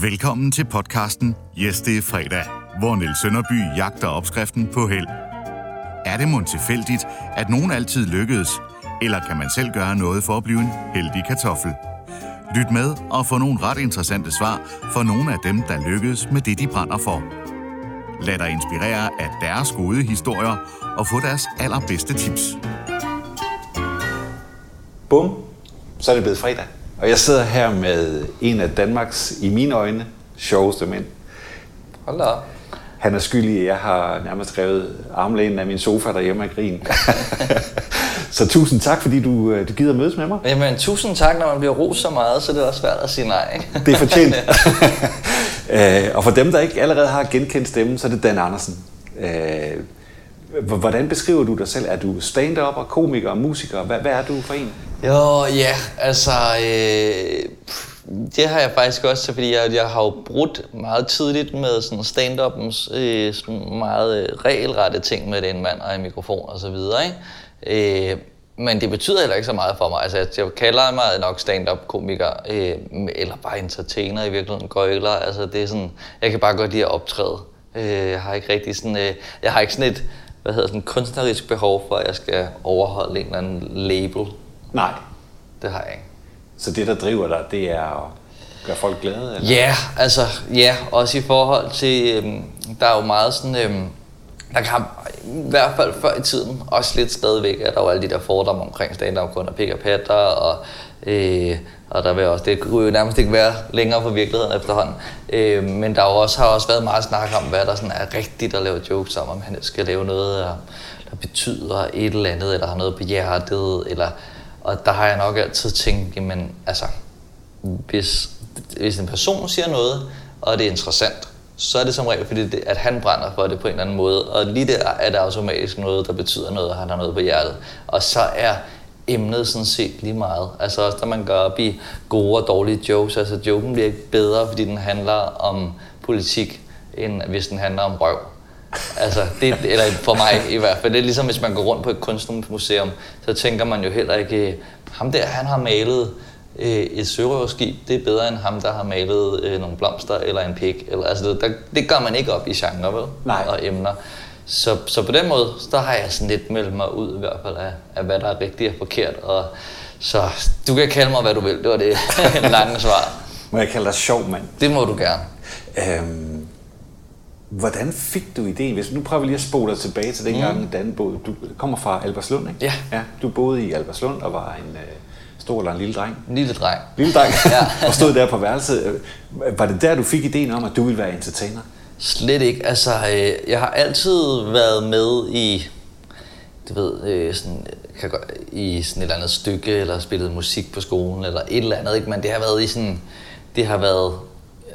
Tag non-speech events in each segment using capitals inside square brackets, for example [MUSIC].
Velkommen til podcasten Yes, det er fredag, hvor Niels Sønderby jagter opskriften på held. Er det mon tilfældigt, at nogen altid lykkedes, eller kan man selv gøre noget for at blive en heldig kartoffel? Lyt med og få nogle ret interessante svar for nogle af dem, der lykkedes med det, de brænder for. Lad dig inspirere af deres gode historier og få deres allerbedste tips. Bum, så er det blevet fredag. Og jeg sidder her med en af Danmarks, i mine øjne, sjoveste mænd. Hold da op. Han er skyldig, at jeg har nærmest revet armlænen af min sofa derhjemme af grin. [LAUGHS] så tusind tak, fordi du, øh, du gider mødes med mig. Jamen, tusind tak, når man bliver rost så meget, så det er også svært at sige nej. Ikke? Det er fortjent. [LAUGHS] [LAUGHS] Øh, og for dem, der ikke allerede har genkendt stemmen, så er det Dan Andersen. Hvordan beskriver du dig selv? Er du stand-up og komiker og musiker? Hvad, hvad er du for en? Jo, ja, altså... Øh, det har jeg faktisk også, fordi jeg, jeg har jo brudt meget tidligt med sådan stand-upens øh, sådan meget øh, regelrette ting med den mand og en mikrofon og så videre, ikke? Øh, men det betyder heller ikke så meget for mig. Altså, jeg kalder mig nok stand-up-komiker, øh, eller bare entertainer i virkeligheden, gøjler. Altså, det er sådan, jeg kan bare godt lide at optræde. Øh, jeg har ikke rigtig sådan, øh, jeg har ikke sådan et, hvad hedder sådan, kunstnerisk behov for, at jeg skal overholde en eller anden label. Nej. Det har jeg ikke. Så det, der driver dig, det er at gøre folk glade? Eller? Ja, altså, ja, også i forhold til, øhm, der er jo meget sådan, øhm, der kan i hvert fald før i tiden, også lidt stadigvæk, at der var alle de der fordomme omkring stand-up kun og pik og patter, og, øh, og der vil også, det kunne jo nærmest ikke være længere for virkeligheden efterhånden. Øh, men der har også, har også været meget snak om, hvad der sådan er rigtigt at lave jokes om, om han skal lave noget, der, der betyder et eller andet, eller har noget på hjertet, eller, og der har jeg nok altid tænkt, jamen altså, hvis, hvis en person siger noget, og det er interessant, så er det som regel fordi, det, at han brænder for det på en eller anden måde. Og lige der er der automatisk noget, der betyder noget, og han har noget på hjertet. Og så er emnet sådan set lige meget. Altså også, når man går op i gode og dårlige jokes. Altså joken bliver ikke bedre, fordi den handler om politik, end hvis den handler om røv. Altså, det, eller for mig i hvert fald. Det er ligesom, hvis man går rundt på et kunstmuseum, så tænker man jo heller ikke, ham der, han har malet øh, et sørøverskib, det er bedre end ham, der har malet øh, nogle blomster eller en pik. Eller, altså, det, der, det gør man ikke op i genre, vel? Nej. Og emner. Så, så på den måde, der har jeg sådan lidt meldt mig ud i hvert fald af, af hvad der er rigtigt og forkert. Og, så du kan kalde mig, hvad du vil. Det var det [LAUGHS] lange svar. Må jeg kalde dig sjov, mand? Det må du gerne. Øhm, hvordan fik du ideen? Hvis nu prøver vi lige at spole dig tilbage til dengang, mm. Dan boede. Du kommer fra Alberslund, ikke? Ja. ja. Du boede i Alberslund og var en... Øh, stor eller en lille dreng? En lille dreng. Lille dreng, ja. [LAUGHS] og stod der på værelset. Var det der, du fik ideen om, at du ville være entertainer? Slet ikke. Altså, øh, jeg har altid været med i, du ved, øh, sådan, kan godt, i sådan et eller andet stykke, eller spillet musik på skolen, eller et eller andet, ikke? men det har været i sådan, det har været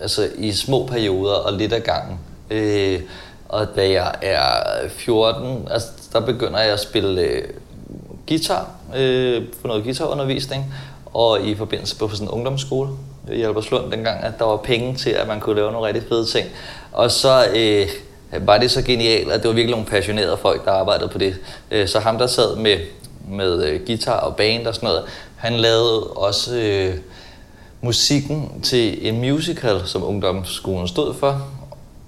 altså, i små perioder og lidt ad gangen. Øh, og da jeg er 14, altså, der begynder jeg at spille øh, guitar, øh, få noget guitarundervisning, og i forbindelse på sådan en ungdomsskole i Albertslund dengang, at der var penge til, at man kunne lave nogle rigtig fede ting. Og så øh, var det så genialt, at det var virkelig nogle passionerede folk, der arbejdede på det. Øh, så ham, der sad med, med øh, guitar og band og sådan noget, han lavede også øh, musikken til en musical, som ungdomsskolen stod for,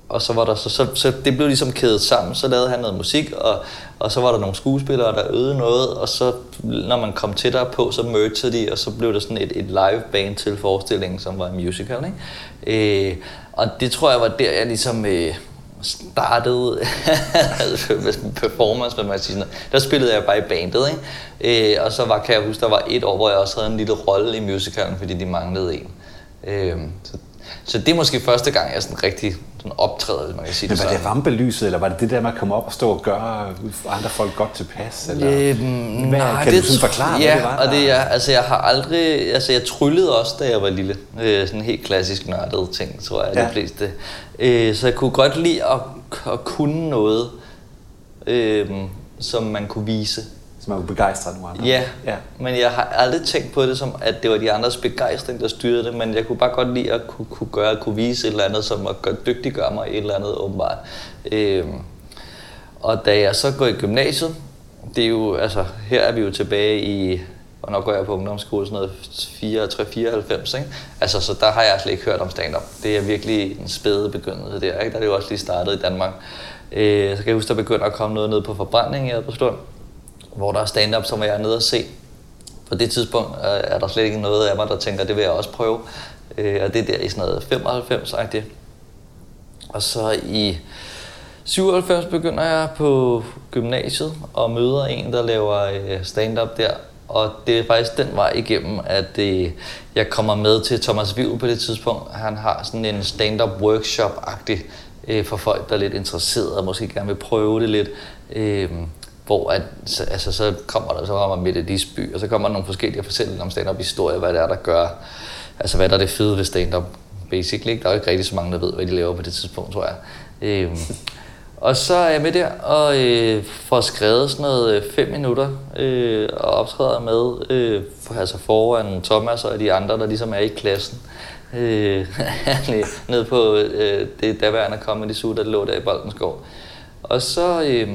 og så var der så, så, så det blev ligesom kædet sammen. Så lavede han noget musik, og, og så var der nogle skuespillere, der øvede noget, og så når man kom tættere på, så mergede de, og så blev der sådan et, et live band til forestillingen, som var en musical. Ikke? Øh, og det tror jeg var der, jeg ligesom øh, startede [LAUGHS] performance, man sige sådan Der spillede jeg bare i bandet, ikke? Øh, og så var, kan jeg huske, der var et år, hvor jeg også havde en lille rolle i musicalen, fordi de manglede en. Øh, så så det er måske første gang, jeg sådan rigtig sådan optræder, man kan sige Men det var det rampelyset, eller var det det der med at komme op og stå og gøre andre folk godt tilpas? Eller? Øhm, hvad, nej, kan det du sådan forklare, ja, hvad det var? og det er, altså jeg har aldrig, altså jeg tryllede også, da jeg var lille. Øh, sådan helt klassisk nørdet ting, tror jeg, ja. de fleste. Øh, så jeg kunne godt lide at, at kunne noget, øh, som man kunne vise som er begejstret nogle andre. Ja, ja, men jeg har aldrig tænkt på det som, at det var de andres begejstring, der styrede det, men jeg kunne bare godt lide at kunne, kunne gøre, kunne vise et eller andet, som at gøre, dygtiggøre mig et eller andet åbenbart. Øhm, og da jeg så går i gymnasiet, det er jo, altså, her er vi jo tilbage i, og nok går jeg på ungdomsskole sådan noget 4, 3, 94, ikke? Altså, så der har jeg slet ikke hørt om stand-up. Det er virkelig en spæde begyndelse der, ikke? Der er det jo også lige startet i Danmark. Øh, så kan jeg huske, der begynder at komme noget ned på forbrænding i Adberstund, hvor der er stand-up, som jeg er nede og se. På det tidspunkt øh, er der slet ikke noget af mig, der tænker, det vil jeg også prøve. Øh, og det er der i sådan noget 95 -agtigt. Og så i 97 begynder jeg på gymnasiet og møder en, der laver øh, stand-up der. Og det er faktisk den vej igennem, at øh, jeg kommer med til Thomas Viv på det tidspunkt. Han har sådan en stand-up workshop-agtig øh, for folk, der er lidt interesserede og måske gerne vil prøve det lidt. Øh, hvor at, altså, så kommer der så kommer Mette Disby, og så kommer der nogle forskellige fortællinger om stand-up historie, hvad det er, der gør, altså hvad der er det fede ved stand-up, basically. Ikke? Der er jo ikke rigtig så mange, der ved, hvad de laver på det tidspunkt, tror jeg. Øhm, [LAUGHS] og så er jeg med der og øh, får skrevet sådan noget øh, fem minutter øh, og optræder med øh, for, altså foran Thomas og de andre, der ligesom er i klassen. Øh, [LAUGHS] ned på øh, det daværende Comedy Zoo, der lå der i Boldenskov. Og så, øh,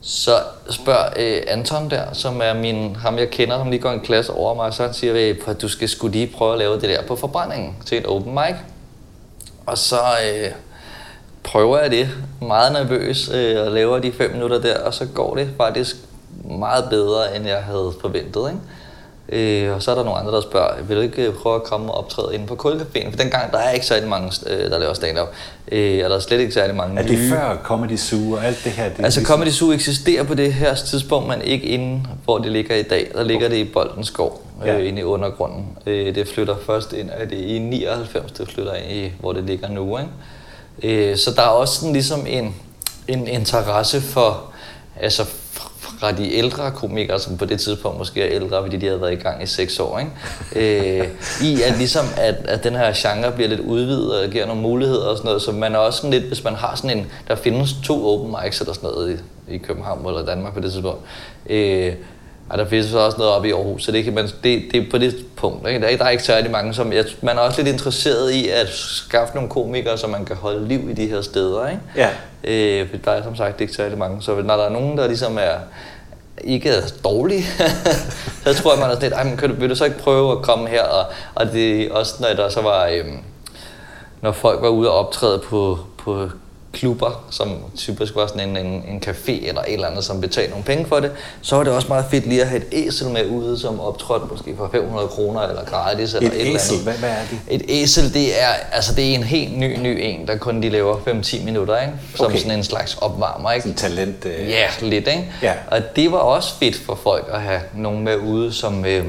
så spørger øh, Anton der, som er min, ham jeg kender, som lige går en klasse over mig, så han siger, at du skal skulle lige prøve at lave det der på forbrændingen til et open mic. Og så... Øh, prøver jeg det meget nervøs øh, og laver de fem minutter der, og så går det faktisk meget bedre, end jeg havde forventet. Ikke? Øh, og så er der nogle andre, der spørger, vil du ikke øh, prøve at komme og optræde inde på Kulcaféen? For dengang, der er ikke særlig mange, øh, der laver stand-up. Øh, og der er slet ikke særlig mange Er det nye. før Comedy Zoo og alt det her? Det altså ligesom... Comedy Zoo eksisterer på det her tidspunkt, men ikke inden, hvor det ligger i dag. Der ligger okay. det i Boldenskov, øh, ja. inde i undergrunden. Øh, det flytter først ind, er det i 99, det flytter ind i, hvor det ligger nu. Ikke? Øh, så der er også sådan ligesom en, en interesse for, altså fra de ældre komikere, som på det tidspunkt måske er ældre, fordi de havde været i gang i seks år, ikke? Øh, i at ligesom, at, at den her genre bliver lidt udvidet og giver nogle muligheder og sådan noget, så man er også sådan lidt, hvis man har sådan en, der findes to open mics eller sådan noget i, i København eller Danmark på det tidspunkt, øh, og der findes så også noget op i Aarhus, så det, kan man, det, det er på det punkt. Ikke? Der, er, der er ikke særlig mange, som... Jeg, man er også lidt interesseret i at skaffe nogle komikere, så man kan holde liv i de her steder. Ikke? Ja. Øh, for der er som sagt ikke særlig mange. Så når der er nogen, der ligesom er ikke er dårlige, [LAUGHS] så tror jeg, man er sådan lidt, men kan du, vil du så ikke prøve at komme her? Og, og det også, når der så var... Øhm, når folk var ude og optræde på, på klubber, som typisk var sådan en, en, en café eller et eller andet, som betalte nogle penge for det, så var det også meget fedt lige at have et æsel med ude, som optrådte måske for 500 kroner eller gratis. Eller et, et æsel? Eller andet. Hvad, hvad er det? Et æsel, det er, altså det er en helt ny, ny en, der kun de laver 5-10 minutter, ikke? som okay. sådan en slags opvarmer. Ikke? Sådan talent? Øh... Ja, lidt. Ikke? Ja. Og det var også fedt for folk at have nogen med ude, som, øh,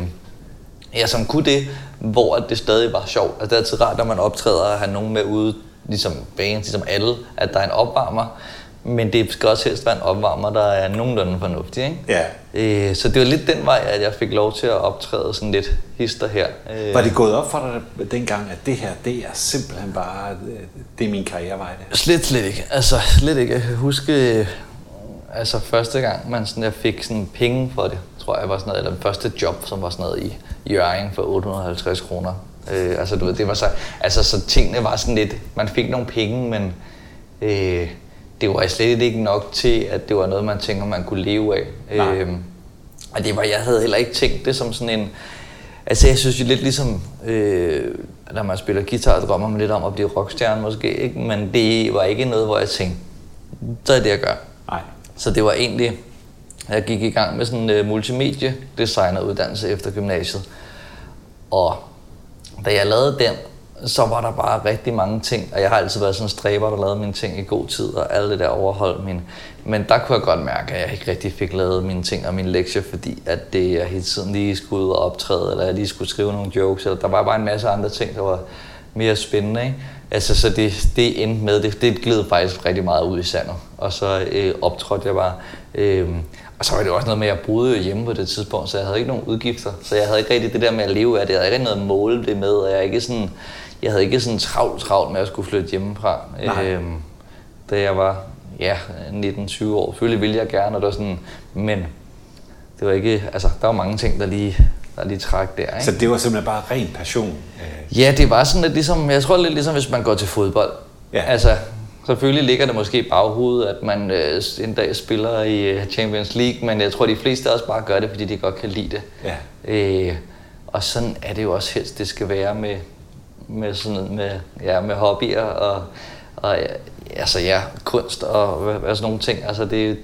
ja, som kunne det, hvor det stadig var sjovt. Altså det er altid rart, når man optræder at have nogen med ude, ligesom bands, ligesom alle, at der er en opvarmer. Men det skal også helst være en opvarmer, der er nogenlunde fornuftig. Ikke? Ja. Øh, så det var lidt den vej, at jeg fik lov til at optræde sådan lidt hister her. Øh. Var det gået op for dig dengang, at det her, det er simpelthen bare, det er min karrierevej? Det? Slet, slet ikke. Altså, slet ikke. Jeg kan huske, altså første gang, man sådan, jeg fik sådan penge for det, tror jeg var sådan noget, eller den første job, som var sådan noget i Jørgen for 850 kroner. Øh, altså, du ved, det var så, altså, så tingene var sådan lidt, man fik nogle penge, men øh, det var slet ikke nok til, at det var noget, man tænker, man kunne leve af. Øh, og det var, jeg havde heller ikke tænkt det som sådan en, altså jeg synes jo lidt ligesom, øh, når man spiller guitar, drømmer man lidt om at blive rockstjerne måske, ikke? men det var ikke noget, hvor jeg tænkte, så er det, jeg gør. Nej. Så det var egentlig, jeg gik i gang med sådan en uh, multimedie designeruddannelse efter gymnasiet. Og da jeg lavede den, så var der bare rigtig mange ting, og jeg har altid været sådan en stræber, der lavede mine ting i god tid, og alt det der overholdt min. Men der kunne jeg godt mærke, at jeg ikke rigtig fik lavet mine ting og mine lektier, fordi at det, jeg hele tiden lige skulle ud og optræde, eller jeg lige skulle skrive nogle jokes, eller der var bare en masse andre ting, der var mere spændende. Ikke? Altså, så det, det endte med, det, det gled faktisk rigtig meget ud i sandet. Og så øh, optrådte jeg bare. Øh, og så var det også noget med, at jeg boede hjemme på det tidspunkt, så jeg havde ikke nogen udgifter. Så jeg havde ikke rigtig det der med at leve af det. Jeg havde ikke noget at måle det med, og jeg, ikke sådan, jeg havde ikke sådan travlt, travlt med at skulle flytte hjemmefra. Øh, da jeg var ja, 19-20 år. Selvfølgelig ville jeg gerne, og det var sådan, men det var ikke, altså, der var mange ting, der lige, der lige trak der. Ikke? Så det var simpelthen bare ren passion? Ja, det var sådan lidt ligesom, jeg tror lidt ligesom, hvis man går til fodbold. Ja. Altså, Selvfølgelig ligger det måske i baghovedet, at man øh, en dag spiller i øh, Champions League, men jeg tror, de fleste også bare gør det, fordi de godt kan lide det. Ja. Øh, og sådan er det jo også helst, det skal være med, med, sådan, med, ja, med hobbyer og, og altså, ja, kunst og hvad, sådan nogle ting. Altså, det,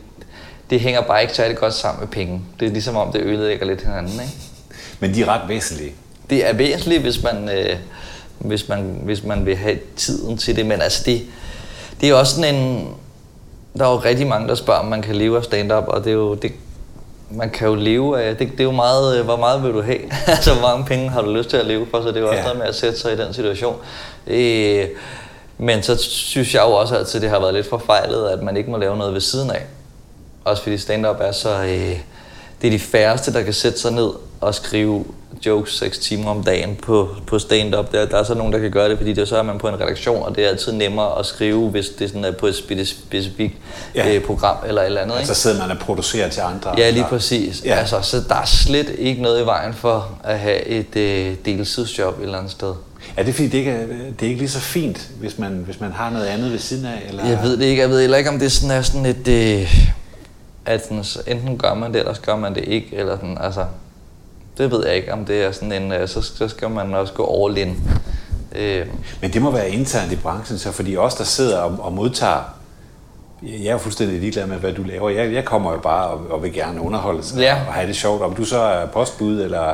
det hænger bare ikke særlig godt sammen med penge. Det er ligesom om, det ødelægger lidt hinanden. Ikke? Men de er ret væsentlige. Det er væsentligt, hvis man, øh, hvis man, hvis man vil have tiden til det, men altså det, det er også sådan en... Der er jo rigtig mange, der spørger, om man kan leve af stand-up, og det er jo... Det, man kan jo leve af... Det, det er jo meget... Hvor meget vil du have? [LAUGHS] altså, hvor mange penge har du lyst til at leve for? Så det er jo også ja. noget med at sætte sig i den situation. Øh, men så synes jeg jo også altid, at det har været lidt forfejlet, at man ikke må lave noget ved siden af. Også fordi stand-up er så... Øh, det er de færreste, der kan sætte sig ned og skrive jokes 6 timer om dagen på, på stand-up. Der, der er så nogen, der kan gøre det, fordi det så er man på en redaktion, og det er altid nemmere at skrive, hvis det sådan er på et specifikt ja. øh, program eller et eller andet. Altså, så sidder man og producerer til andre. Ja, lige præcis. Ja. Altså, så der er slet ikke noget i vejen for at have et øh, deltidsjob et eller andet sted. Er det fordi, det ikke er, det er ikke lige så fint, hvis man, hvis man har noget andet ved siden af? Eller? Jeg ved det ikke. Jeg ved heller ikke, om det sådan er sådan et... Øh, at sådan, enten gør man det, eller så gør man det ikke. Eller sådan, altså, det ved jeg ikke, om det er sådan en, øh, så, så skal man også gå all in. Øh. Men det må være internt i branchen, så fordi os, der sidder og, og modtager jeg er fuldstændig ligeglad med, hvad du laver. Jeg, jeg kommer jo bare og, og vil gerne underholde ja. og have det sjovt. Om du så er postbud eller...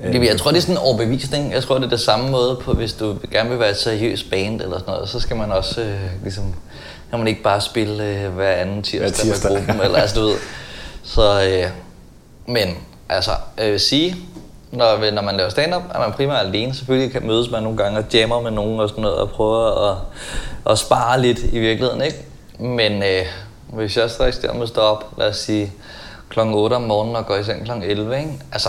Øh, jeg tror, det er sådan en overbevisning. Jeg tror, det er det samme måde på, hvis du gerne vil være et seriøst band eller sådan noget, så skal man også øh, ligesom... Kan man ikke bare spille øh, hver anden tirsdag, hver tirsdag. med gruppen, eller altså du ved. Så, øh, men altså, jeg vil sige, når, når man laver stand-up, er man primært alene. Selvfølgelig kan mødes man nogle gange og jammer med nogen og sådan noget, og prøver at, at spare lidt i virkeligheden, ikke? Men øh, hvis jeg så der med stå op, lad os sige, kl. 8 om morgenen og går i seng kl. 11, ikke? Altså,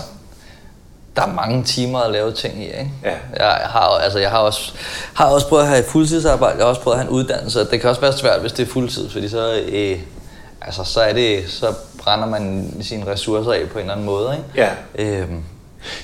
der er mange timer at lave ting i, ikke? Ja. Jeg har, altså, jeg har også, har også prøvet at have et fuldtidsarbejde, jeg har også prøvet at have en uddannelse, det kan også være svært, hvis det er fuldtid, fordi så, øh, altså, så, er det, så brænder man sine ressourcer af på en eller anden måde. Ikke? Ja. Øhm,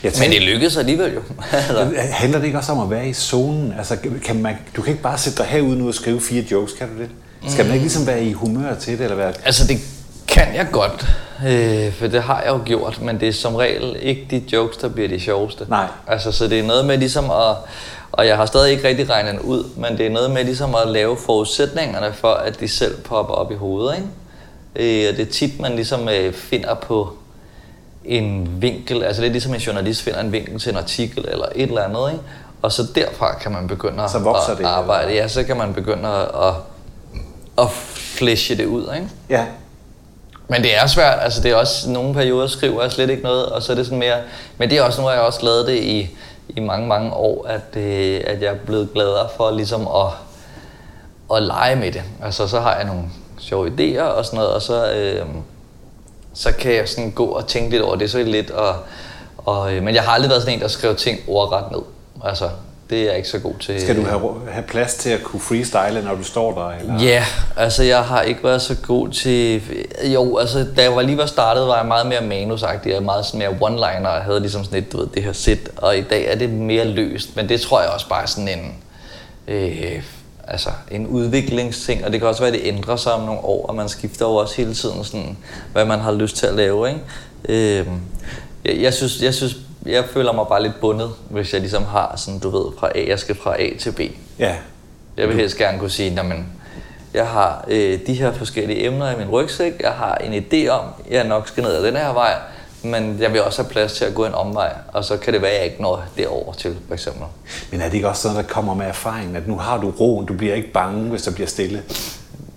tænker, men det lykkedes alligevel jo. [LAUGHS] altså. Handler det ikke også om at være i zonen? Altså, kan man, du kan ikke bare sætte dig herude nu og skrive fire jokes, kan du det? Skal man ikke ligesom være i humør til det? Eller være... Altså det kan jeg godt, øh, for det har jeg jo gjort, men det er som regel ikke de jokes, der bliver de sjoveste. Nej. Altså, så det er noget med ligesom at, og jeg har stadig ikke rigtig regnet ud, men det er noget med ligesom at lave forudsætningerne for, at de selv popper op i hovedet, ikke? Øh, og det er tit, man ligesom øh, finder på en vinkel, altså lidt ligesom en journalist finder en vinkel til en artikel eller et eller andet, ikke? og så derfra kan man begynde at, at det, arbejde. Ja, så kan man begynde at, at, at flashe det ud. Ikke? Ja. Men det er svært, altså det er også, nogle perioder skriver jeg slet ikke noget, og så er det sådan mere, men det er også, nu har jeg også lavet det i, i mange, mange år, at, øh, at jeg er blevet gladere for ligesom at, at lege med det. Altså så har jeg nogle sjove idéer og sådan noget, og så, øh, så kan jeg sådan gå og tænke lidt over det så lidt. Og, og, øh, men jeg har aldrig været sådan en, der skriver ting ordret ned. Altså, det er jeg ikke så god til. Skal du have, have plads til at kunne freestyle, når du står der? Eller? Ja, altså jeg har ikke været så god til... Jo, altså da jeg var lige var startet, var jeg meget mere manusagtig. Jeg meget sådan mere one-liner. Jeg havde ligesom sådan et, du ved, det her sit. Og i dag er det mere løst. Men det tror jeg også bare sådan en... Øh, altså en udviklingsting, og det kan også være, at det ændrer sig om nogle år, og man skifter jo også hele tiden, sådan, hvad man har lyst til at lave. Ikke? Øh, jeg, jeg, synes, jeg synes, jeg føler mig bare lidt bundet, hvis jeg ligesom har sådan, du ved, fra A, jeg skal fra A til B. Ja. Jeg vil helst gerne kunne sige, at jeg har øh, de her forskellige emner i min rygsæk, jeg har en idé om, jeg nok skal ned ad den her vej, men jeg vil også have plads til at gå en omvej, og så kan det være, at jeg ikke når derover til, for eksempel. Men er det ikke også sådan, der kommer med erfaringen, at nu har du roen, du bliver ikke bange, hvis der bliver stille?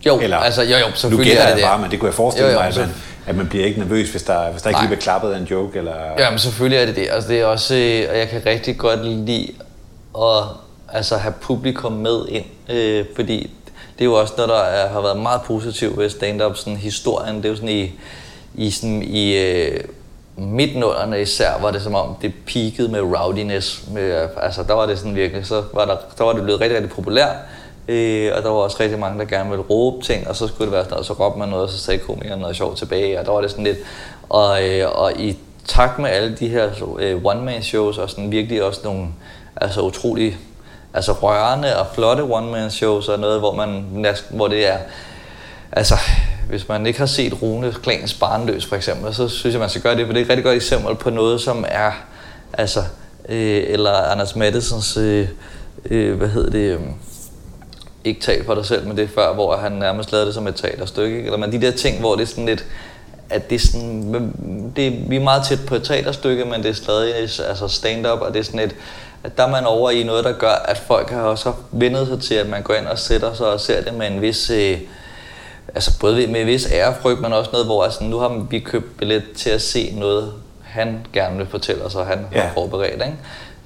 Jo, Eller, altså, jo, jo, selvfølgelig nu er det det. bare, men det kunne jeg forestille jo, jo, mig, at man, at man bliver ikke nervøs, hvis der, hvis der ikke lige bliver klappet af en joke. Eller... Ja, men selvfølgelig er det det. Altså, det er også, øh, og jeg kan rigtig godt lide at altså, have publikum med ind, øh, fordi det er jo også noget, der er, har været meget positivt ved stand-up, sådan historien. Det er jo sådan i, i, sådan, i øh, midtnullerne især var det som om, det peakede med rowdiness. Med, altså, der var det sådan virkelig, så var, der, der var det blevet rigtig, rigtig populært. Øh, og der var også rigtig mange, der gerne ville råbe ting, og så skulle det være sådan noget, så råbte man noget, og så sagde komikeren noget sjovt tilbage, og der var det sådan lidt. Og, øh, og i takt med alle de her øh, one-man-shows, og sådan virkelig også nogle altså utrolig altså rørende og flotte one-man-shows og noget, hvor, man, hvor det er... Altså, hvis man ikke har set Rune Klans Barnløs for eksempel, så synes jeg, man skal gøre det, for det er et rigtig godt eksempel på noget, som er... Altså, øh, eller Anders Mattesens... Øh, øh, hvad hedder det... Øh, ikke tal for dig selv, men det før, hvor han nærmest lavede det som et teaterstykke. ikke? Eller men de der ting, hvor det er sådan lidt, at det er sådan, det, vi er meget tæt på et teaterstykke, men det er stadig altså stand-up, og det er sådan et, at der er man over i noget, der gør, at folk har også vendet sig til, at man går ind og sætter sig og ser det med en vis, øh, altså både med vis ærefrygt, men også noget, hvor altså, nu har vi købt billet til at se noget, han gerne vil fortælle os, og han ja. Har forberedt.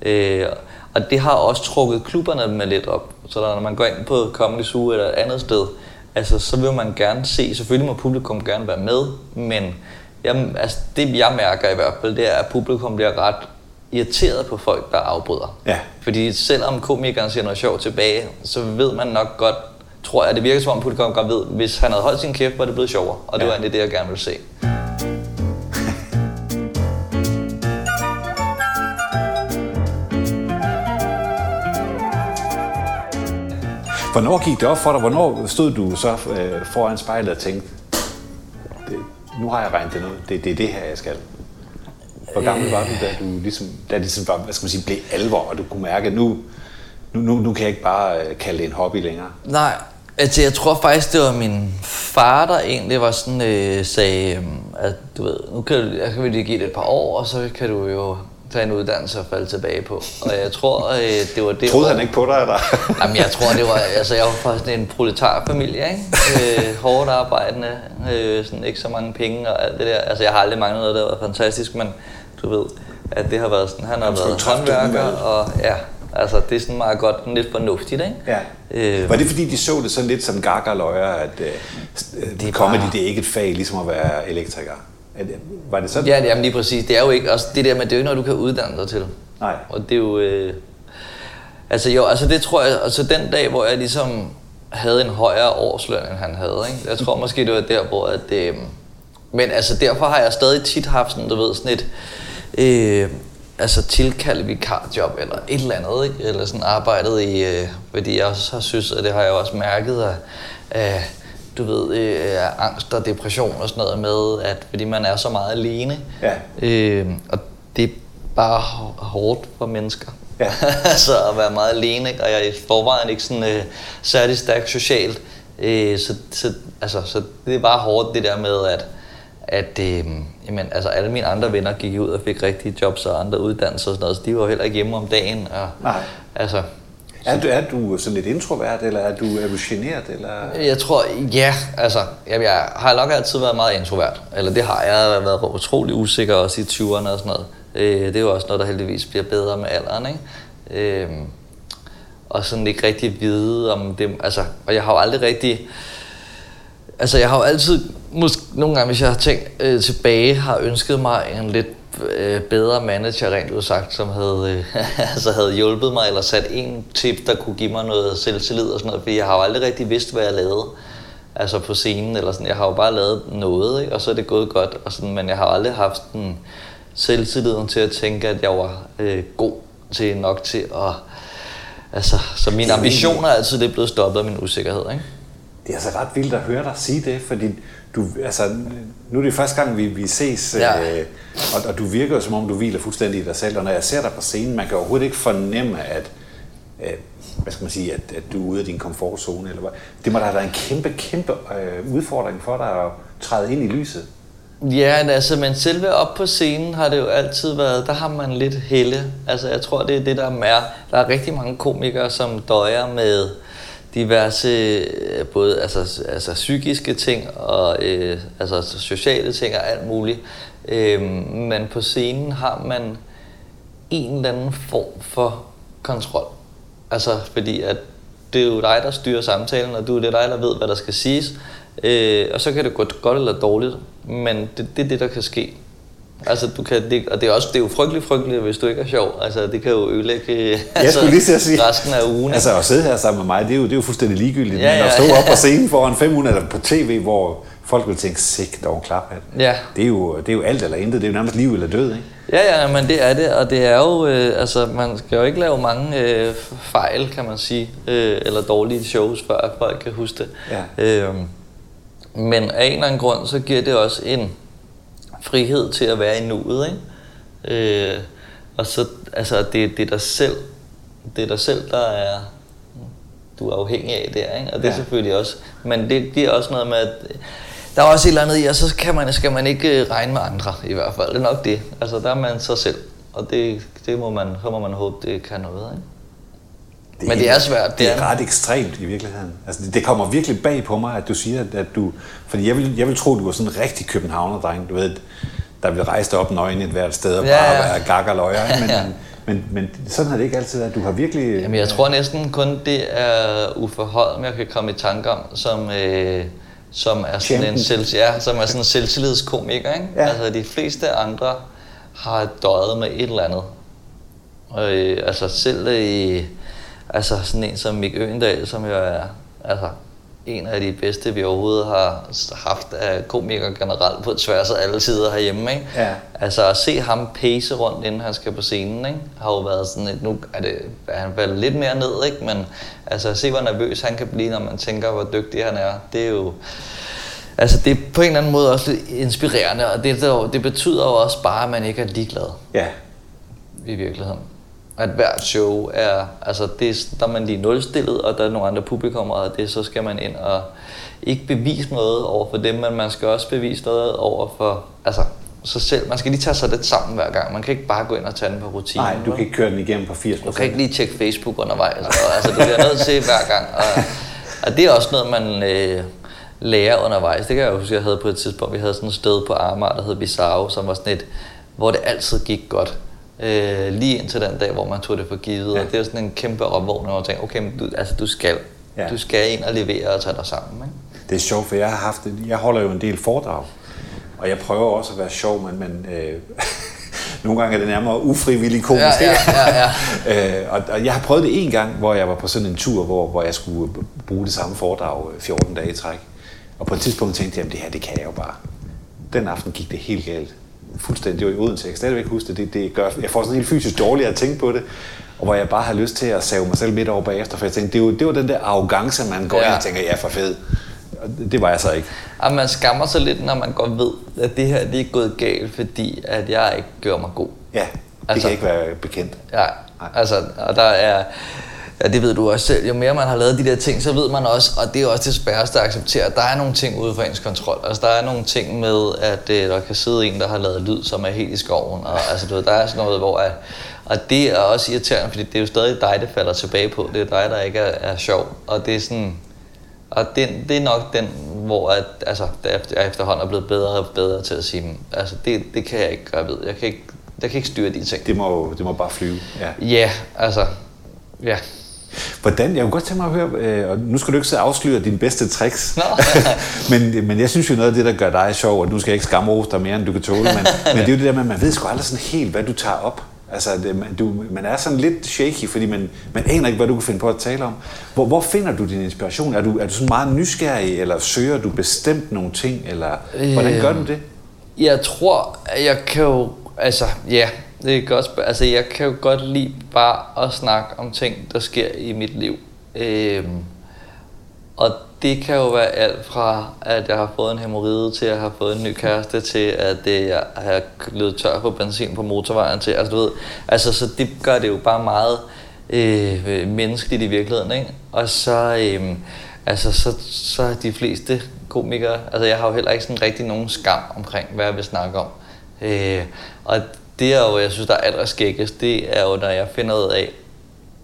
Ikke? Øh, og det har også trukket klubberne med lidt op. Så når man går ind på Comedy Zoo eller et andet sted, altså, så vil man gerne se, selvfølgelig må publikum gerne være med, men jamen, altså, det jeg mærker i hvert fald, det er, at publikum bliver ret irriteret på folk, der afbryder. Ja. Fordi selvom komikeren siger noget sjovt tilbage, så ved man nok godt, tror jeg, det virker som om publikum godt ved, hvis han havde holdt sin kæft, var det blevet sjovere. Og det Ja. var egentlig det, jeg gerne ville se. [LAUGHS] Hvornår gik det op for dig? Hvornår stod du så øh, foran spejlet og tænkte, det, nu har jeg regnet det ud. Det, det er det her, jeg skal. Hvor gammel var du, da du ligesom, da det ligesom var, hvad skal man sige, blev alvor, og du kunne mærke, at nu, nu, nu, nu kan jeg ikke bare øh, kalde det en hobby længere? Nej, altså jeg tror faktisk, det var min far, der egentlig var sådan, øh, sagde, øh, at du ved, nu kan, du, jeg kan vi lige give det et par år, og så kan du jo tage en uddannelse og falde tilbage på. Og jeg tror, øh, det var det Troede år- han ikke på dig, eller? Jamen, jeg tror, det var, [LAUGHS] altså, jeg var fra sådan en proletarfamilie, ikke? Øh, hårdt arbejdende, øh, sådan ikke så mange penge og alt det der. Altså, jeg har aldrig manglet noget, der var fantastisk, men du ved, at det har været sådan, han har været håndværker, og ja, altså, det er sådan meget godt, lidt fornuftigt, ikke? Ja. Øh, Var det fordi, de så det sådan lidt som gakkerløjer, at øh, Det comedy, bare- det er ikke et fag, ligesom at være elektriker? Er det, var det sådan? Ja, det jamen lige præcis. Det er jo ikke også det der, men det er jo ikke noget, du kan uddanne dig til. Nej. Og det er jo... Øh, altså jo, altså det tror jeg... Altså den dag, hvor jeg ligesom havde en højere årsløn, end han havde, ikke? Jeg tror måske, det var der, hvor at... Øh, men altså derfor har jeg stadig tit haft sådan, du ved, sådan et... Øh, altså tilkalde vikarjob eller et eller andet, ikke? Eller sådan arbejdet i... Øh, fordi jeg også har synes, at det har jeg også mærket, at... Øh, du ved, øh, angst og depression og sådan noget med, at fordi man er så meget alene. Ja. Øh, og det er bare hå- hårdt for mennesker. Ja. [LAUGHS] altså at være meget alene, ikke? og jeg er i forvejen ikke sådan øh, særlig stærk socialt. Øh, så, så, altså, så det er bare hårdt det der med, at, at øh, jamen, altså, alle mine andre venner gik ud og fik rigtige jobs og andre uddannelser og sådan noget, så de var heller ikke hjemme om dagen. Og, Nej. Altså, Er du, er du sådan lidt introvert, eller er du, er du generet? Eller? Jeg tror, ja, altså, jeg, jeg har nok altid været meget introvert. Eller det har jeg, jeg har været utrolig usikker også i 20'erne og sådan noget. Øh, det er jo også noget, der heldigvis bliver bedre med alderen, ikke? Øh, og sådan ikke rigtig vide om det, altså, og jeg har jo aldrig rigtig, altså jeg har jo altid, måske nogle gange, hvis jeg har tænkt øh, tilbage, har ønsket mig en lidt øh, bedre manager, rent ud sagt, som havde, øh, [LAUGHS] altså havde hjulpet mig, eller sat en tip, der kunne give mig noget selvtillid og sådan noget, fordi jeg har jo aldrig rigtig vidst, hvad jeg lavede. Altså på scenen, eller sådan, jeg har jo bare lavet noget, ikke? og så er det gået godt, og sådan, men jeg har aldrig haft den selvtilliden til at tænke, at jeg var øh, god til nok til at, altså, så mine Det er ambitioner er altid lidt blevet stoppet af min usikkerhed, ikke? Det er altså ret vildt at høre dig sige det, fordi du, altså, nu er det første gang, vi, vi ses, Ja. øh, og, og du virker jo som om, du hviler fuldstændig i dig selv, og når jeg ser dig på scenen, man kan overhovedet ikke fornemme, at, øh, hvad skal man sige, at, at du er ude af din komfortzone, eller hvad. Det må da have været en kæmpe, kæmpe øh, udfordring for dig at træde ind i lyset. Ja, altså, men selve op på scenen har det jo altid været, der har man lidt helle. Altså, jeg tror, det er det, der er. Der er rigtig mange komikere, som døjer med diverse, øh, både altså, altså psykiske ting og øh, altså, sociale ting og alt muligt. Øh, men på scenen har man en eller anden form for kontrol. Altså, fordi at det er jo dig, der styrer samtalen, og du er det dig, der ved, hvad der skal siges. Øh, og så kan det gå godt eller dårligt, men det, det er det, der kan ske. Altså, du kan, det, og det er, også, det er jo frygteligt, frygteligt, hvis du ikke er sjov. Altså, det kan jo ødelægge Jeg [LAUGHS] skulle lige til at sige, resten af ugen. Altså at sidde her sammen med mig, det er jo, det er jo fuldstændig ligegyldigt, Ja, men at ja, stå ja. op på scenen foran 500 eller på tv, hvor folk vil tænke, sigt dog klaphat. Ja. Det er, jo, det er jo alt eller intet, det er jo nærmest liv eller død, ikke? Ja, ja, men det er det, og det er jo, øh, altså man skal jo ikke lave mange øh, fejl, kan man sige, øh, eller dårlige shows, før folk kan huske det. Ja. Øh, men af en eller anden grund, så giver det også en frihed til at være i nuet, ikke? Øh, og så, altså det, det er dig selv, det er dig selv, der er, du er afhængig af der, ikke? Og det er Ja. selvfølgelig også, men det giver også noget med, at der er også et eller andet i, og så kan man, skal man ikke øh, regne med andre i hvert fald. Det er nok det. Altså der er man sig selv, og det, det må man, så må man håbe, det kan noget, ikke? Men det er svært, Det, det er ret ekstremt i virkeligheden. Altså, det, det kommer virkelig bag på mig, at du siger, at, at du... Fordi jeg vil, jeg vil tro, at du var sådan en rigtig københavner-dreng, du ved, der vil rejse dig op nøgen et hvert sted og Ja, bare ja. være gak og løjer. [LAUGHS] Men, Ja. men, men, sådan har det ikke altid været. Du har virkelig... Jamen jeg tror næsten kun det er Uffe Holm, jeg kan komme i tanke om, som, øh, som er sådan en, Champion. selv, ja, som er sådan en selvtillidskomiker. Ikke? Ja. Altså de fleste andre har døjet med et eller andet. Og, øh, altså selv øh, altså sådan en som Mik Øgendal, som jo er altså, en af de bedste, vi overhovedet har haft af komikere generelt på tværs af alle sider herhjemme. Ikke? Ja. Altså at se ham pace rundt, inden han skal på scenen, ikke? har jo været sådan et, nu er, det, er han faldet lidt mere ned, ikke? men altså at se, hvor nervøs han kan blive, når man tænker, hvor dygtig han er, det er jo... Altså det er på en eller anden måde også lidt inspirerende, og det, det, det betyder jo også bare, at man ikke er ligeglad Ja, i virkeligheden. At hvert show er, altså det, er- der er man lige nulstillet, og der er nogle andre publikummer, og det, så skal man ind og ikke bevise noget over for dem, men man skal også bevise noget over for, altså sig selv. Man skal lige tage sig lidt sammen hver gang. Man kan ikke bare gå ind og tage den på rutinen. nej, du kan ikke køre den igennem på 80 Du kan ikke lige tjekke Facebook undervejs. Og, altså, du bliver nødt til hver gang. Og, og det er også noget, man øh, lærer undervejs. Det kan jeg huske, jeg havde på et tidspunkt. Vi havde sådan et sted på Amager, der hed Bizarro, som var sådan et, hvor det altid gik godt. Øh, lige indtil den dag, hvor man tog det for givet. Ja. Og det er sådan en kæmpe opvågning, hvor man tænker, okay, men du, altså, du skal. Ja. Du skal ind og levere og tage dig sammen. Ikke? Det er sjovt, for jeg har haft jeg holder jo en del foredrag, og jeg prøver også at være sjov, men, men øh, [LAUGHS] nogle gange er det nærmere ufrivillig komisk. Ja, ja, ja, ja. [LAUGHS] øh, og, og jeg har prøvet det en gang, hvor jeg var på sådan en tur, hvor, hvor jeg skulle bruge det samme foredrag øh, 14 dage i træk. Og på et tidspunkt tænkte jeg, at det her, det kan jeg jo bare. Den aften gik det helt galt. Fuldstændig, det var i Odense. Jeg kan stadigvæk huske det. det, det gør, jeg får sådan helt fysisk dårligt at tænke på det. Og hvor jeg bare har lyst til at save mig selv midt over bagefter. For jeg tænkte, det var, det var den der arrogance, man går ja. Ja. ind og tænker, jeg er for fed. Og det- var jeg så ikke. Og man skammer sig lidt, når man godt ved, at det her det er gået galt, fordi at jeg ikke gør mig god. Ja, det Altså- kan ikke være bekendt. Ja, Nej. altså, og der er, ja, det ved du også selv, jo mere man har lavet de der ting, så ved man også, og det er også det sværeste at acceptere, at der er nogle ting ude for ens kontrol. Altså, der er nogle ting med, at øh, der kan sidde en, der har lavet lyd, som er helt i skoven, og altså, du ved, der er sådan noget, hvor at, og det er også irriterende, fordi det er jo stadig dig, det falder tilbage på. Det er dig, der ikke er, er sjov, og det er sådan, og det, det er nok den, hvor at, altså, der jeg efterhånden er blevet bedre og bedre til at sige, "Men, altså, det, det kan jeg ikke gøre ved. Jeg kan ikke, jeg kan ikke styre de ting. Det må, det må bare flyve. Ja. Ja, altså, ja. Hvordan, jeg kunne godt tænke mig at høre, øh, og nu skal du ikke så afsløre dine bedste tricks, [LAUGHS] men, men jeg synes jo noget af det, der gør dig sjov, og nu skal jeg ikke skamrose dig mere, end du kan tåle, men, [LAUGHS] men det er jo det der med, at man ved sgu aldrig sådan helt, hvad du tager op. Altså, det, man, du, man er sådan lidt shaky, fordi man, man aner ikke, hvad du kan finde på at tale om. Hvor, hvor finder du din inspiration? Er du, er du sådan meget nysgerrig, eller søger du bestemt nogle ting, eller hvordan gør du det? Jeg tror, at jeg kan jo, altså, ja, det er et godt Altså, jeg kan jo godt lide bare at snakke om ting, der sker i mit liv. Øhm, og det kan jo være alt fra, at jeg har fået en hemorride, til at jeg har fået en ny kæreste, til at øh, jeg har løbet tør på benzin på motorvejen, til, altså du ved, altså så det gør det jo bare meget øh, menneskeligt i virkeligheden, ikke? Og så, øh, altså så, så er de fleste komikere, altså jeg har jo heller ikke sådan rigtig nogen skam omkring, hvad jeg vil snakke om. Øh, og det er jo, jeg synes, der er allerskæggest, det er jo, når jeg finder ud af,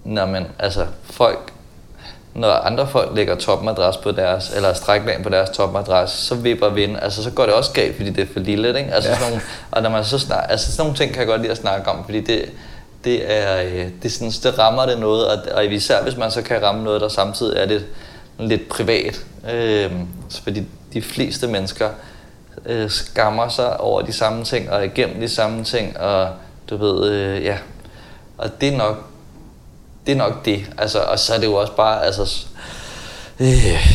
når man, altså folk når andre folk lægger topmadras på deres, eller stræklæn på deres topmadras, så vipper vind. Altså, så går det også galt, fordi det er for lille, ikke? Altså, ja. sådan nogle, og når man så snak, altså, sådan nogle ting kan jeg godt lide at snakke om, fordi det, det er, øh, det, er sådan, det rammer det noget, og, og især hvis man så kan ramme noget, der samtidig er lidt, lidt privat. Øh, fordi de fleste mennesker øh, skammer sig over de samme ting, og igennem de samme ting, og du ved, øh, ja. Og det er nok det er nok det. Altså, og så er det jo også bare, altså, øh,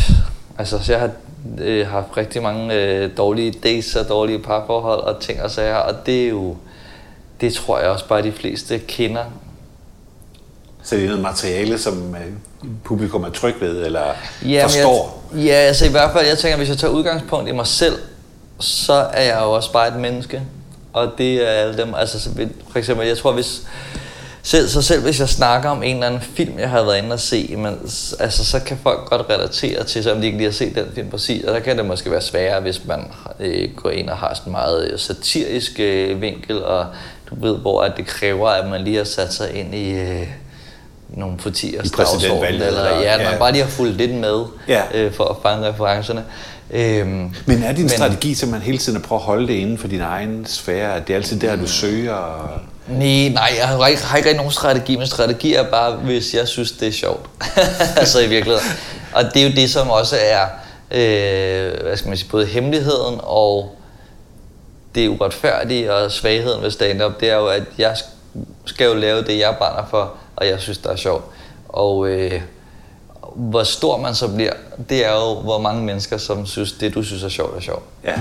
altså så jeg har øh, haft rigtig mange øh, dårlige dates og dårlige parforhold og ting og sager, og det er jo, det tror jeg også bare, de fleste kender. Så det er noget materiale, som øh, publikum er tryg ved, eller Ja, forstår? Jeg, ja, altså i hvert fald, jeg tænker, hvis jeg tager udgangspunkt i mig selv, så er jeg jo også bare et menneske. Og det er alle dem, altså for eksempel, jeg tror, hvis selv, så selv hvis jeg snakker om en eller anden film, jeg har været inde og se, men, altså, så kan folk godt relatere til, selvom de ikke lige har set den film præcis. Og der kan det måske være sværere, hvis man øh, går ind og har sådan en meget øh, satirisk øh, vinkel, og du ved, hvor at det kræver, at man lige har sat sig ind i... Øh, nogle partiers dagsorden, eller eller- ja, at man ja. bare lige har fulgt lidt med Ja. øh, for at fange referencerne. Øhm, Men er din strategi simpelthen hele tiden at prøve at holde det inden for din egen sfære? Det er altid der, du søger? Og... Nej, nej, jeg har ikke, har ikke rigtig nogen strategi, men strategi er bare, hvis jeg synes, det er sjovt. [LAUGHS] altså i virkeligheden. Og det er jo det, som også er, øh, hvad skal man sige, både hemmeligheden og det uretfærdige og svagheden ved stand-up, det er jo, at jeg skal jo lave det, jeg brænder for, og jeg synes, det er sjovt. Og øh, hvor stor man så bliver, det er jo, hvor mange mennesker, som synes, det du synes er sjovt, er sjovt. Ja.